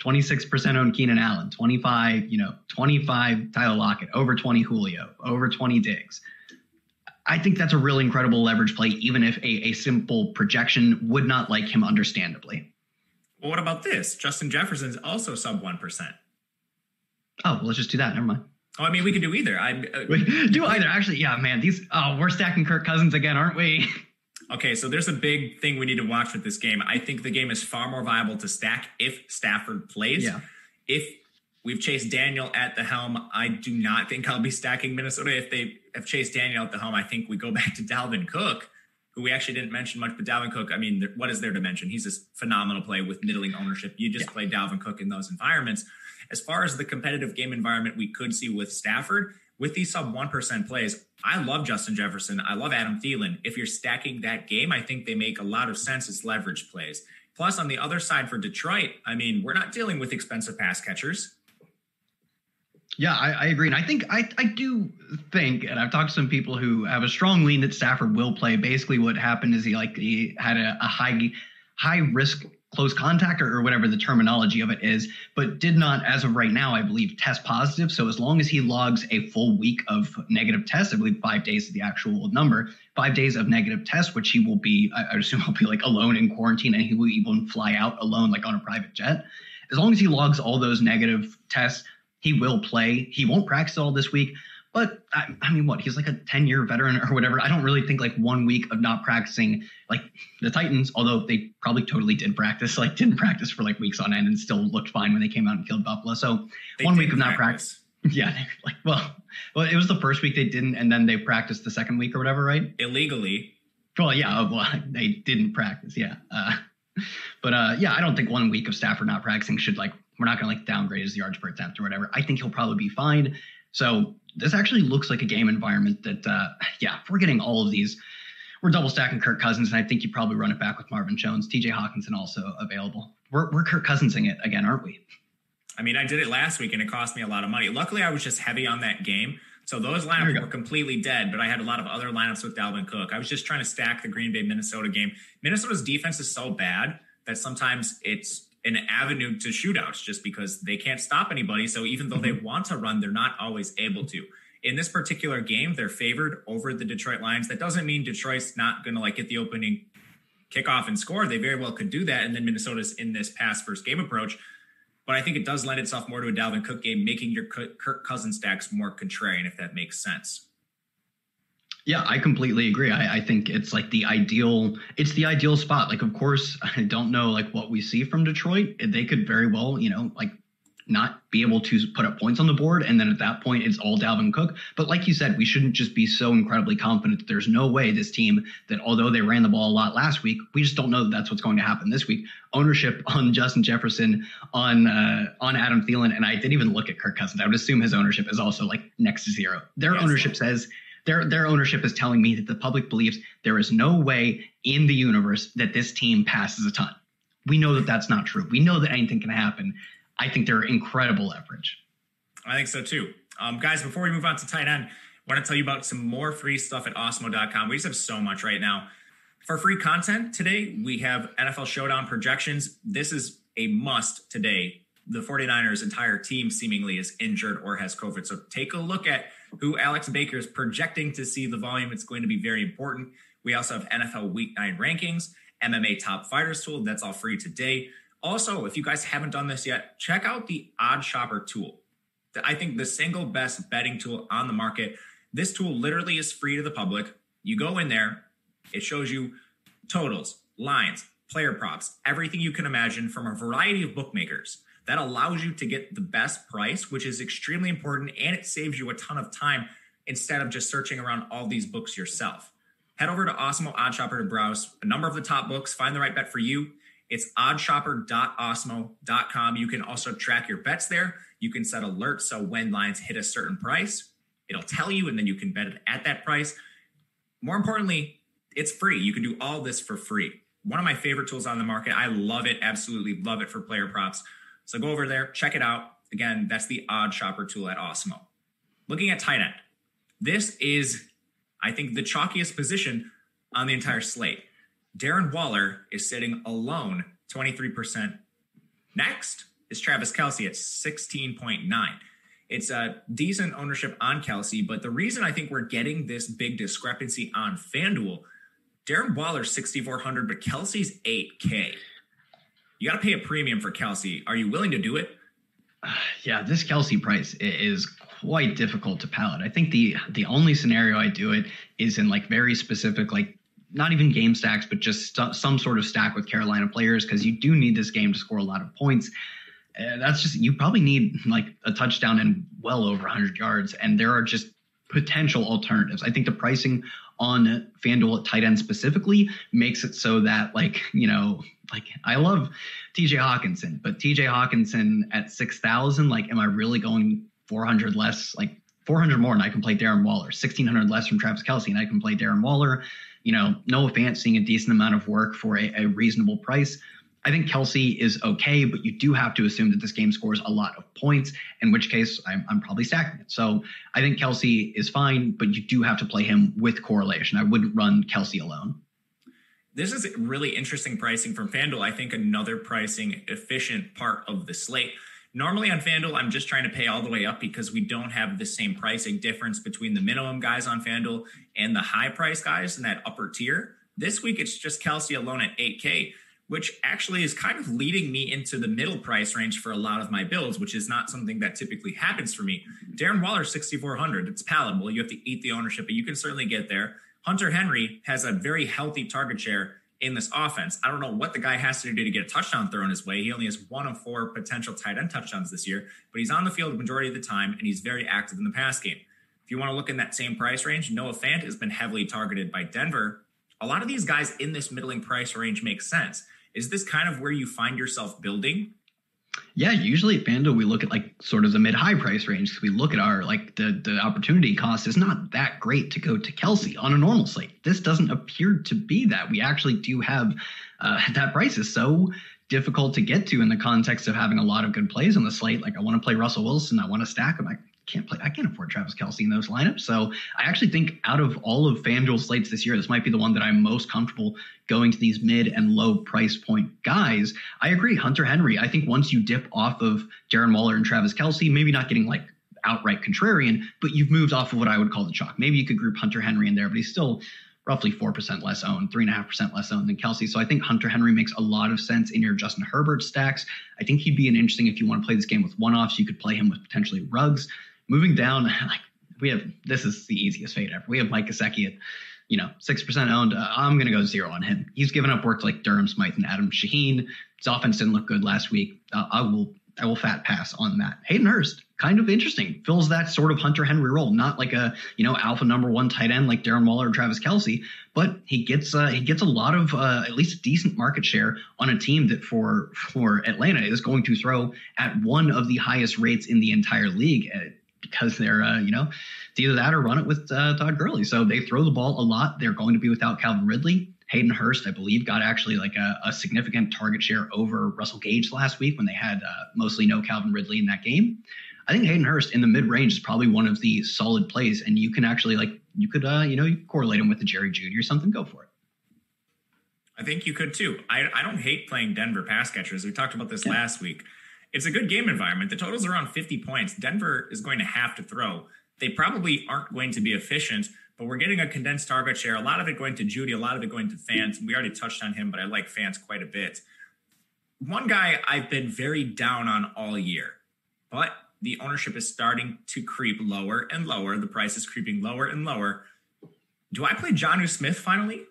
26% owned Keenan Allen, 25, you know, 25 Tyler Lockett, over 20 Julio, over 20 Diggs I think that's a really incredible leverage play, even if a, a simple projection would not like him understandably. Well, what about this? Justin Jefferson's also sub 1%. Oh, well, let's just do that. Never mind. Oh, I mean, we could do either. I uh, do either. Actually, yeah, man. These oh, we're stacking Kirk Cousins again, aren't we? Okay, so there's a big thing we need to watch with this game. I think the game is far more viable to stack if Stafford plays. Yeah. If we've Chase Daniel at the helm, I do not think I'll be stacking Minnesota. If they have Chase Daniel at the helm, I think we go back to Dalvin Cook, who we actually didn't mention much. But Dalvin Cook, I mean, what is there to mention? He's a phenomenal play with middling ownership. You just yeah. play Dalvin Cook in those environments. As far as the competitive game environment we could see with Stafford, with these sub 1% plays, I love Justin Jefferson. I love Adam Thielen. If you're stacking that game, I think they make a lot of sense as leverage plays. Plus, on the other side for Detroit, I mean, we're not dealing with expensive pass catchers. Yeah, I, I, agree. And I think I, I do think, and I've talked to some people who have a strong lean that Stafford will play. Basically, what happened is he like he had a, a high high risk close contact or, or, whatever the terminology of it is, but did not, as of right now, I believe, test positive. So as long as he logs a full week of negative tests, I believe five days is the actual number, five days of negative tests, which he will be, I, I assume he'll be like alone in quarantine and he will even fly out alone, like on a private jet. As long as he logs all those negative tests, he will play. He won't practice all this week. But I, I, mean, what? He's like a 10 year veteran or whatever. I don't really think like one week of not practicing, like the Titans, although they probably totally did practice, like didn't practice for like weeks on end and still looked fine when they came out and killed Buffalo. So they one week of not practice. practice. Yeah, like well, well, it was the first week they didn't, and then they practiced the second week or whatever, right? Illegally. Well, yeah, well, they didn't practice, yeah. Uh, but uh, yeah, I don't think one week of Stafford not practicing should like we're not going to like downgrade his yards per attempt or whatever. I think he'll probably be fine. So this actually looks like a game environment that, uh, yeah, if we're getting all of these, we're double stacking Kirk Cousins, and I think you probably run it back with Marvin Jones, TJ Hockenson also available. We're, we're Kirk Cousinsing it again, aren't we? I mean, I did it last week and it cost me a lot of money. Luckily, I was just heavy on that game. So those lineups were completely dead, but I had a lot of other lineups with Dalvin Cook. I was just trying to stack the Green Bay Minnesota game. Minnesota's defense is so bad that sometimes it's an avenue to shootouts just because they can't stop anybody. So even though they mm-hmm. want to run, they're not always able to. In this particular game, they're favored over the Detroit Lions. That doesn't mean Detroit's not going to like get the opening kickoff and score. They very well could do that. And then Minnesota's in this pass first game approach. But I think it does lend itself more to a Dalvin Cook game, making your Kirk Cousins stacks more contrarian, if that makes sense. Yeah, I completely agree. I, I, think it's like the ideal. It's the ideal spot. Like, of course, I don't know like what we see from Detroit. They could very well, you know, like not be able to put up points on the board. And then at that point, it's all Dalvin Cook. But like you said, we shouldn't just be so incredibly confident that there's no way this team, that although they ran the ball a lot last week, we just don't know that that's what's going to happen this week. Ownership on Justin Jefferson, on uh, on Adam Thielen, and I didn't even look at Kirk Cousins. I would assume his ownership is also like next to zero. Their yes, ownership says their their ownership is telling me that the public believes there is no way in the universe that this team passes a ton. We know that that's not true. We know that anything can happen. I think they're incredible leverage. I think so too. Um, guys, before we move on to tight end, I want to tell you about some more free stuff at awesemo.com. We just have so much right now. For free content today, we have NFL Showdown projections. This is a must today. The 49ers' entire team seemingly is injured or has COVID. So take a look at who Alex Baker is projecting to see the volume. It's going to be very important. We also have NFL Week 9 rankings, MMA Top Fighters tool. That's all free today. Also, if you guys haven't done this yet, check out the Odd Shopper tool. I think the single best betting tool on the market. This tool literally is free to the public. You go in there, it shows you totals, lines, player props, everything you can imagine from a variety of bookmakers. That allows you to get the best price, which is extremely important and it saves you a ton of time instead of just searching around all these books yourself. Head over to Awesemo Odd Shopper to browse a number of the top books, find the right bet for you. It's oddshopper.awesemo.com. You can also track your bets there. You can set alerts so when lines hit a certain price, it'll tell you and then you can bet it at that price. More importantly, it's free. You can do all this for free. One of my favorite tools on the market. I love it, absolutely love it for player props. So go over there, check it out. Again, that's the Odd Shopper tool at Awesemo. Looking at tight end, this is, I think, the chalkiest position on the entire slate. Darren Waller is sitting alone 23%. Next is Travis Kelce at 16.9. It's a decent ownership on Kelce, but the reason I think we're getting this big discrepancy on FanDuel, Darren Waller's 6,400, but Kelce's 8K. You got to pay a premium for Kelce. Are you willing to do it? Yeah, this Kelce price is quite difficult to palate. I think the the only scenario I do it is in like very specific like not even game stacks, but just st- some sort of stack with Carolina players because you do need this game to score a lot of points. Uh, that's just you probably need like a touchdown and well over 100 yards, and there are just potential alternatives. I think the pricing on FanDuel at tight end specifically makes it so that like you know like I love TJ Hockenson, but TJ Hockenson at 6,000, like am I really going 400 less like 400 more and I can play Darren Waller, 1600 less from Travis Kelce and I can play Darren Waller you know, Noah Fant seeing a decent amount of work for a, a reasonable price. I think Kelce is okay, but you do have to assume that this game scores a lot of points, in which case I'm, I'm, probably stacking it. So I think Kelce is fine, but you do have to play him with correlation. I wouldn't run Kelce alone. This is really interesting pricing from FanDuel. I think another pricing efficient part of the slate. Normally on FanDuel, I'm just trying to pay all the way up because we don't have the same pricing difference between the minimum guys on FanDuel and the high price guys in that upper tier. This week, it's just Kelce alone at 8K, which actually is kind of leading me into the middle price range for a lot of my builds, which is not something that typically happens for me. Darren Waller, 6,400. It's palatable. You have to eat the ownership, but you can certainly get there. Hunter Henry has a very healthy target share in this offense. I don't know what the guy has to do to get a touchdown thrown his way. He only has one of four potential tight end touchdowns this year, but he's on the field the majority of the time and he's very active in the pass game. If you want to look in that same price range, Noah Fant has been heavily targeted by Denver. A lot of these guys in this middling price range make sense. Is this kind of where you find yourself building? Yeah, usually at FanDuel we look at like sort of the mid high price range. Because we look at our like the the opportunity cost is not that great to go to Kelce on a normal slate. This doesn't appear to be that. We actually do have uh, that price is so difficult to get to in the context of having a lot of good plays on the slate. Like I want to play Russell Wilson, I want to stack him. I can't play. I can't afford Travis Kelce in those lineups. So I actually think out of all of FanDuel slates this year, this might be the one that I'm most comfortable going to these mid and low price point guys. I agree, Hunter Henry. I think once you dip off of Darren Waller and Travis Kelce, maybe not getting like outright contrarian, but you've moved off of what I would call the chalk. Maybe you could group Hunter Henry in there, but he's still roughly 4% less owned, 3.5% less owned than Kelce. So I think Hunter Henry makes a lot of sense in your Justin Herbert stacks. I think he'd be an interesting if you want to play this game with one offs, you could play him with potentially Ruggs moving down, like we have this is the easiest fade ever. We have Mike Gesicki at you know six percent owned. Uh, I'm going to go zero on him. He's given up work like Durham Smythe and Adam Shaheen. His offense didn't look good last week. Uh, I will I will fat pass on that. Hayden Hurst, kind of interesting, fills that sort of Hunter Henry role, not like a you know alpha number one tight end like Darren Waller or Travis Kelce, but he gets uh, he gets a lot of uh, at least decent market share on a team that for for Atlanta is going to throw at one of the highest rates in the entire league. Because they're, uh, you know, it's either that or run it with uh, Todd Gurley. So they throw the ball a lot. They're going to be without Calvin Ridley. Hayden Hurst, I believe, got actually like a, a significant target share over Russell Gage last week when they had uh, mostly no Calvin Ridley in that game. I think Hayden Hurst in the mid range is probably one of the solid plays, and you can actually like you could uh, you know you correlate him with the Jerry Jeudy or something. Go for it. I think you could too. I, I don't hate playing Denver pass catchers. We talked about this yeah. last week. It's a good game environment. The total's around 50 points. Denver is going to have to throw. They probably aren't going to be efficient, but we're getting a condensed target share. A lot of it going to Jeudy, a lot of it going to fans. We already touched on him, but I like fans quite a bit. One guy I've been very down on all year, but the ownership is starting to creep lower and lower. The price is creeping lower and lower. Do I play Jonnu Smith finally?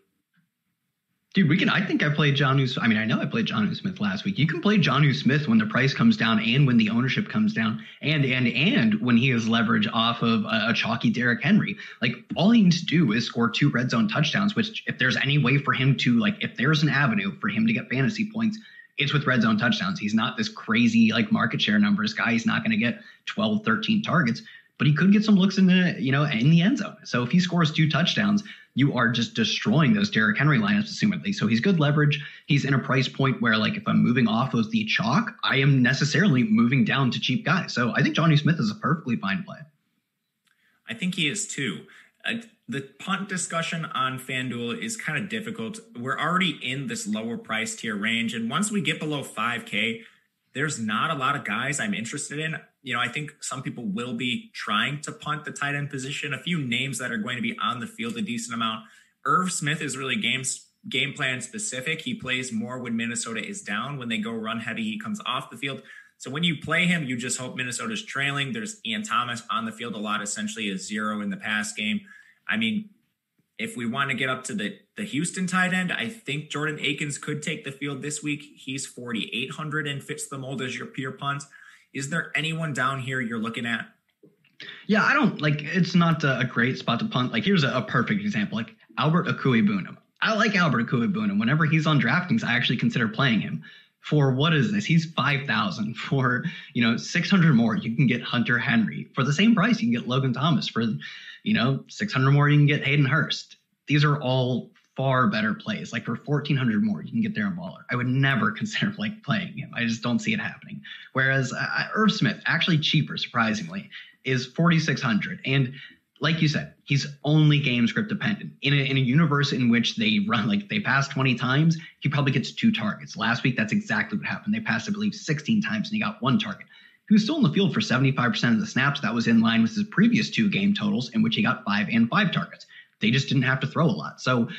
Dude, we can. I think I played Jonnu. I mean, I know I played Jonnu Smith last week. You can play Jonnu Smith when the price comes down and when the ownership comes down, and and and when he has leverage off of a, a chalky Derrick Henry. Like all he needs to do is score two red zone touchdowns. Which, if there's any way for him to like, if there's an avenue for him to get fantasy points, it's with red zone touchdowns. He's not this crazy like market share numbers guy. He's not going to get 12, 13 targets, but he could get some looks in the you know in the end zone. So if he scores two touchdowns, you are just destroying those Derrick Henry lineups, assumedly. So he's good leverage. He's in a price point where, like, if I'm moving off of the chalk, I am necessarily moving down to cheap guys. So I think Jonnu Smith is a perfectly fine play. I think he is too. Uh, the punt discussion on FanDuel is kind of difficult. We're already in this lower price tier range. And once we get below 5K, there's not a lot of guys I'm interested in you know, I think some people will be trying to punt the tight end position. A few names that are going to be on the field a decent amount. Irv Smith is really game game plan specific. He plays more when Minnesota is down. When they go run heavy, he comes off the field. So when you play him, you just hope Minnesota's trailing. There's Ian Thomas on the field a lot, essentially a zero in the pass game. I mean, if we want to get up to the the Houston tight end, I think Jordan Akins could take the field this week. He's 4,800 and fits the mold as your pure punt. Is there anyone down here you're looking at? Yeah, I don't like. It's not a, great spot to punt. Like here's a, a perfect example. Like Albert Okwuegbunam. I like Albert Okwuegbunam. Whenever he's on DraftKings, I actually consider playing him. For what is this? He's five thousand. For you know six hundred more, you can get Hunter Henry. For the same price, you can get Logan Thomas. For you know six hundred more, you can get Hayden Hurst. These are all far better plays. Like for 1400 more, you can get Darren Waller. I would never consider like playing him. I just don't see it happening. Whereas uh, Irv Smith, actually cheaper, surprisingly, is 4600. And like you said, he's only game script dependent. In a, in a universe in which they run like they pass 20 times, he probably gets two targets. Last week, that's exactly what happened. They passed, I believe, 16 times and he got one target. He was still in the field for 75% of the snaps. That was in line with his previous two game totals, in which he got five and five targets. They just didn't have to throw a lot. So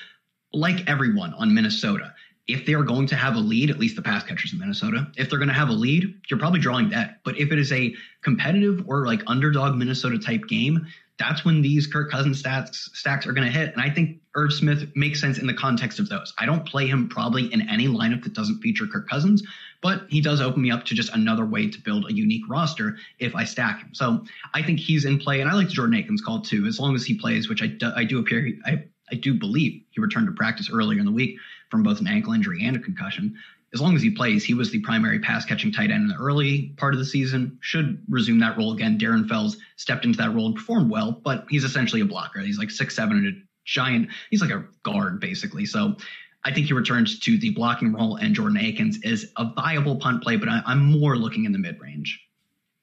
like everyone on Minnesota, if they are going to have a lead, at least the pass catchers in Minnesota, if they're going to have a lead, you're probably drawing that. But if it is a competitive or like underdog Minnesota type game, that's when these Kirk Cousins stats stacks are going to hit. And I think Irv Smith makes sense in the context of those. I don't play him probably in any lineup that doesn't feature Kirk Cousins, but he does open me up to just another way to build a unique roster if I stack him. So I think he's in play, and I like Jordan Akins call too, as long as he plays, which I do, I do appear I I do believe he returned to practice earlier in the week from both an ankle injury and a concussion. As long as he plays, he was the primary pass catching tight end in the early part of the season. Should resume that role again. Darren Fells stepped into that role and performed well, but he's essentially a blocker. He's like six seven and a giant. He's like a guard basically. So I think he returns to the blocking role, and Jordan Akins is a viable punt play, but I, am more looking in the mid range.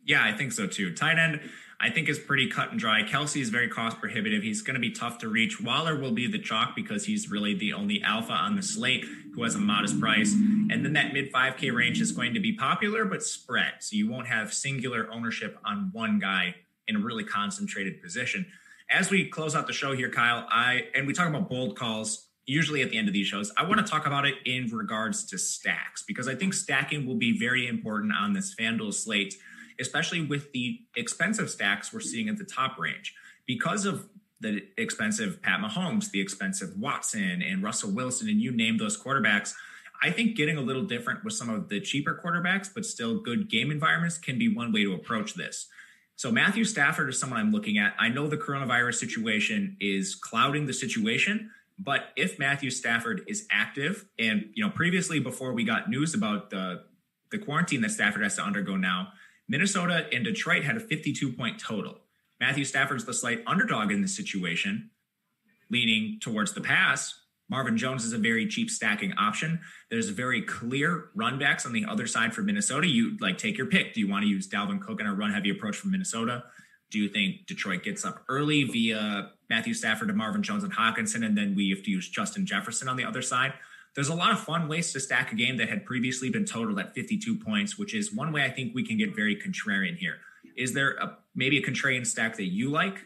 Yeah, I think so too. Tight end I think is pretty cut and dry. Kelce is very cost prohibitive. He's going to be tough to reach. Waller will be the chalk because he's really the only alpha on the slate who has a modest price. And then that mid 5K range is going to be popular but spread. So you won't have singular ownership on one guy in a really concentrated position. As we close out the show here, Kyle, I and we talk about bold calls usually at the end of these shows. I want to talk about it in regards to stacks because I think stacking will be very important on this FanDuel slate especially with the expensive stacks we're seeing at the top range. Because of the expensive Pat Mahomes, the expensive Watson and Russell Wilson, and you name those quarterbacks, I think getting a little different with some of the cheaper quarterbacks, but still good game environments can be one way to approach this. So Matthew Stafford is someone I'm looking at. I know the coronavirus situation is clouding the situation, but if Matthew Stafford is active, and you know, previously before we got news about the the quarantine that Stafford has to undergo now, Minnesota and Detroit had a 52 point total. Matthew Stafford's the slight underdog in this situation, leaning towards the pass. Marvin Jones is a very cheap stacking option. There's very clear run backs on the other side for Minnesota. You like take your pick. Do you want to use Dalvin Cook in a run heavy approach from Minnesota? Do you think Detroit gets up early via Matthew Stafford to Marvin Jones and Hockenson, and then we have to use Justin Jefferson on the other side? There's a lot of fun ways to stack a game that had previously been totaled at 52 points, which is one way I think we can get very contrarian here. Is there a, maybe a contrarian stack that you like?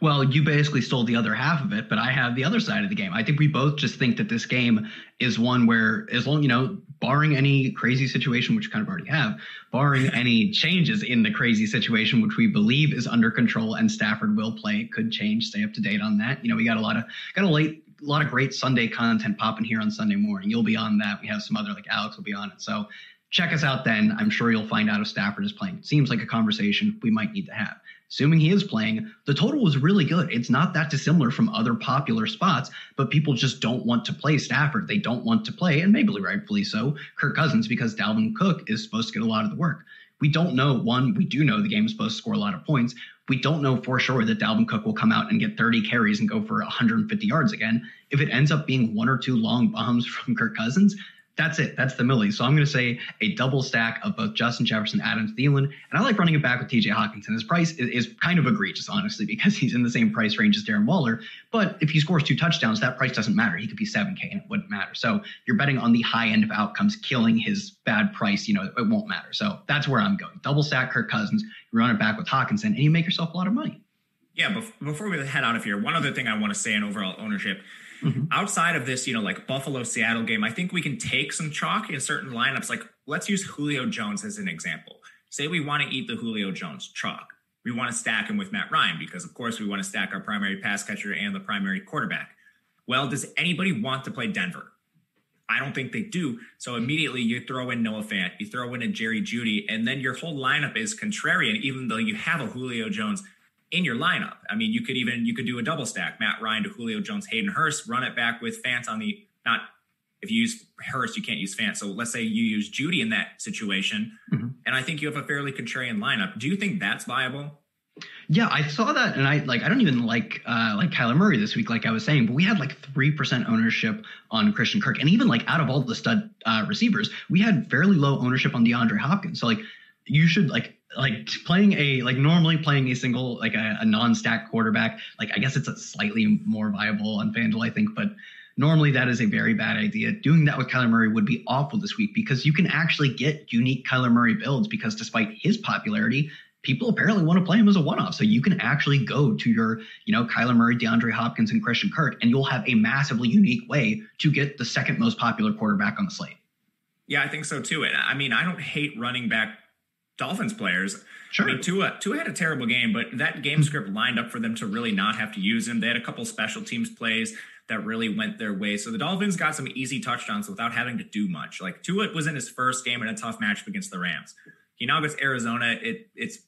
Well, you basically stole the other half of it, but I have the other side of the game. I think we both just think that this game is one where, as long, you know, barring any crazy situation, which kind of already have, barring any changes in the crazy situation, which we believe is under control and Stafford will play, could change. Stay up to date on that. You know, we got a lot of, got a late, a lot of great Sunday content popping here on Sunday morning. You'll be on that. We have some other, like Alex will be on it. So check us out then. I'm sure you'll find out if Stafford is playing. It seems like a conversation we might need to have assuming he is playing, the total was really good. It's not that dissimilar from other popular spots, but people just don't want to play Stafford. They don't want to play, and maybe rightfully so, Kirk Cousins because Dalvin Cook is supposed to get a lot of the work. We don't know. One, we do know the game is supposed to score a lot of points. We don't know for sure that Dalvin Cook will come out and get 30 carries and go for 150 yards again. If it ends up being one or two long bombs from Kirk Cousins, that's it. That's the Millie. So I'm going to say a double stack of both Justin Jefferson, Adams, Thielen, and I like running it back with TJ Hockenson. His price is, is, kind of egregious, honestly, because he's in the same price range as Darren Waller. But if he scores two touchdowns, that price doesn't matter. He could be 7K and it wouldn't matter. So you're betting on the high end of outcomes, killing his bad price. You know, it won't matter. So that's where I'm going. Double stack Kirk Cousins, you run it back with Hockenson, and you make yourself a lot of money. Yeah, before we head out of here, one other thing I want to say in overall ownership Mm-hmm. Outside of this, you know, like Buffalo Seattle game, I think we can take some chalk in certain lineups. Like, let's use Julio Jones as an example. Say we want to eat the Julio Jones chalk. We want to stack him with Matt Ryan because, of course, we want to stack our primary pass catcher and the primary quarterback. Well, does anybody want to play Denver? I don't think they do. So immediately you throw in Noah Fant, you throw in a Jerry Jeudy, and then your whole lineup is contrarian, even though you have a Julio Jones in your lineup. I mean, you could even you could do a double stack: Matt Ryan to Julio Jones, Hayden Hurst, run it back with Fant on the not. If you use Hurst, you can't use Fant. So let's say you use Jeudy in that situation, mm-hmm. and I think you have a fairly contrarian lineup. Do you think that's viable? Yeah, I saw that, and I like. I don't even like uh, like Kyler Murray this week, like I was saying. But we had like three percent ownership on Christian Kirk, and even like out of all the stud uh, receivers, we had fairly low ownership on DeAndre Hopkins. So like, you should like like playing a like normally playing a single like a, a non-stack quarterback like i guess it's a slightly more viable on fanduel i think but normally that is a very bad idea. Doing that with kyler murray would be awful this week because you can actually get unique kyler murray builds because despite his popularity people apparently want to play him as a one-off. So you can actually go to your you know kyler murray deandre hopkins and christian kirk and you'll have a massively unique way to get the second most popular quarterback on the slate. Yeah, I think so too. And I mean, I don't hate running back Dolphins players. Sure. I mean, Tua, Tua had a terrible game, but that game hmm. script lined up for them to really not have to use him. They had a couple special teams plays that really went their way. So the Dolphins got some easy touchdowns without having to do much. Like Tua was in his first game in a tough matchup against the Rams. He now gets Arizona. It it's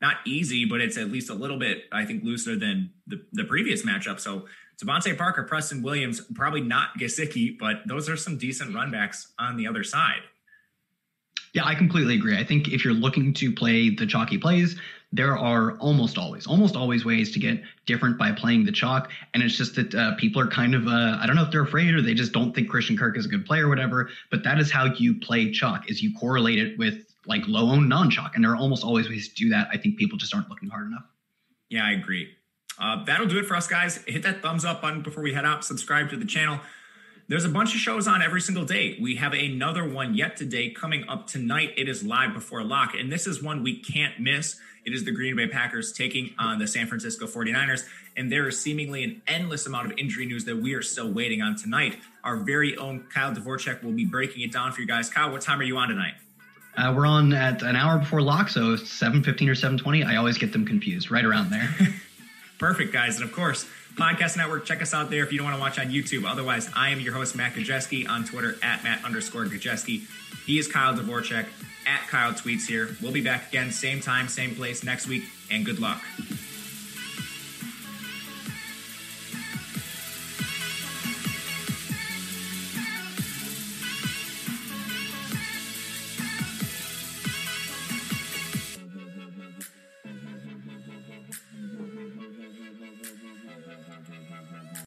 not easy, but it's at least a little bit, I think, looser than the, the previous matchup. So DeVante Parker, Preston Williams, probably not Gesicki, but those are some decent runbacks on the other side. Yeah, I completely agree. I think if you're looking to play the chalky plays, there are almost always, almost always ways to get different by playing the chalk. And it's just that uh, people are kind of, uh, I don't know if they're afraid or they just don't think Christian Kirk is a good player or whatever. But that is how you play chalk: is you correlate it with like low owned non chalk, and there are almost always ways to do that. I think people just aren't looking hard enough. Yeah, I agree. Uh, that'll do it for us, guys. Hit that thumbs up button before we head out. Subscribe to the channel. There's a bunch of shows on every single day. We have another one yet today coming up tonight. It is live before lock, and this is one we can't miss. It is the Green Bay Packers taking on the San Francisco 49ers, and there is seemingly an endless amount of injury news that we are still waiting on tonight. Our very own Kyle Dvorchak will be breaking it down for you guys. Kyle, what time are you on tonight? Uh, we're on at an hour before lock, so 7.15 or 7.20. I always get them confused, right around there. Perfect, guys. And of course, Podcast Network, check us out there if you don't want to watch on YouTube. Otherwise, I am your host, Matt Gajewski, on Twitter at Matt underscore Gajewski. He is Kyle Dvorchak at Kyle Tweets here. We'll be back again, same time, same place next week, and good luck.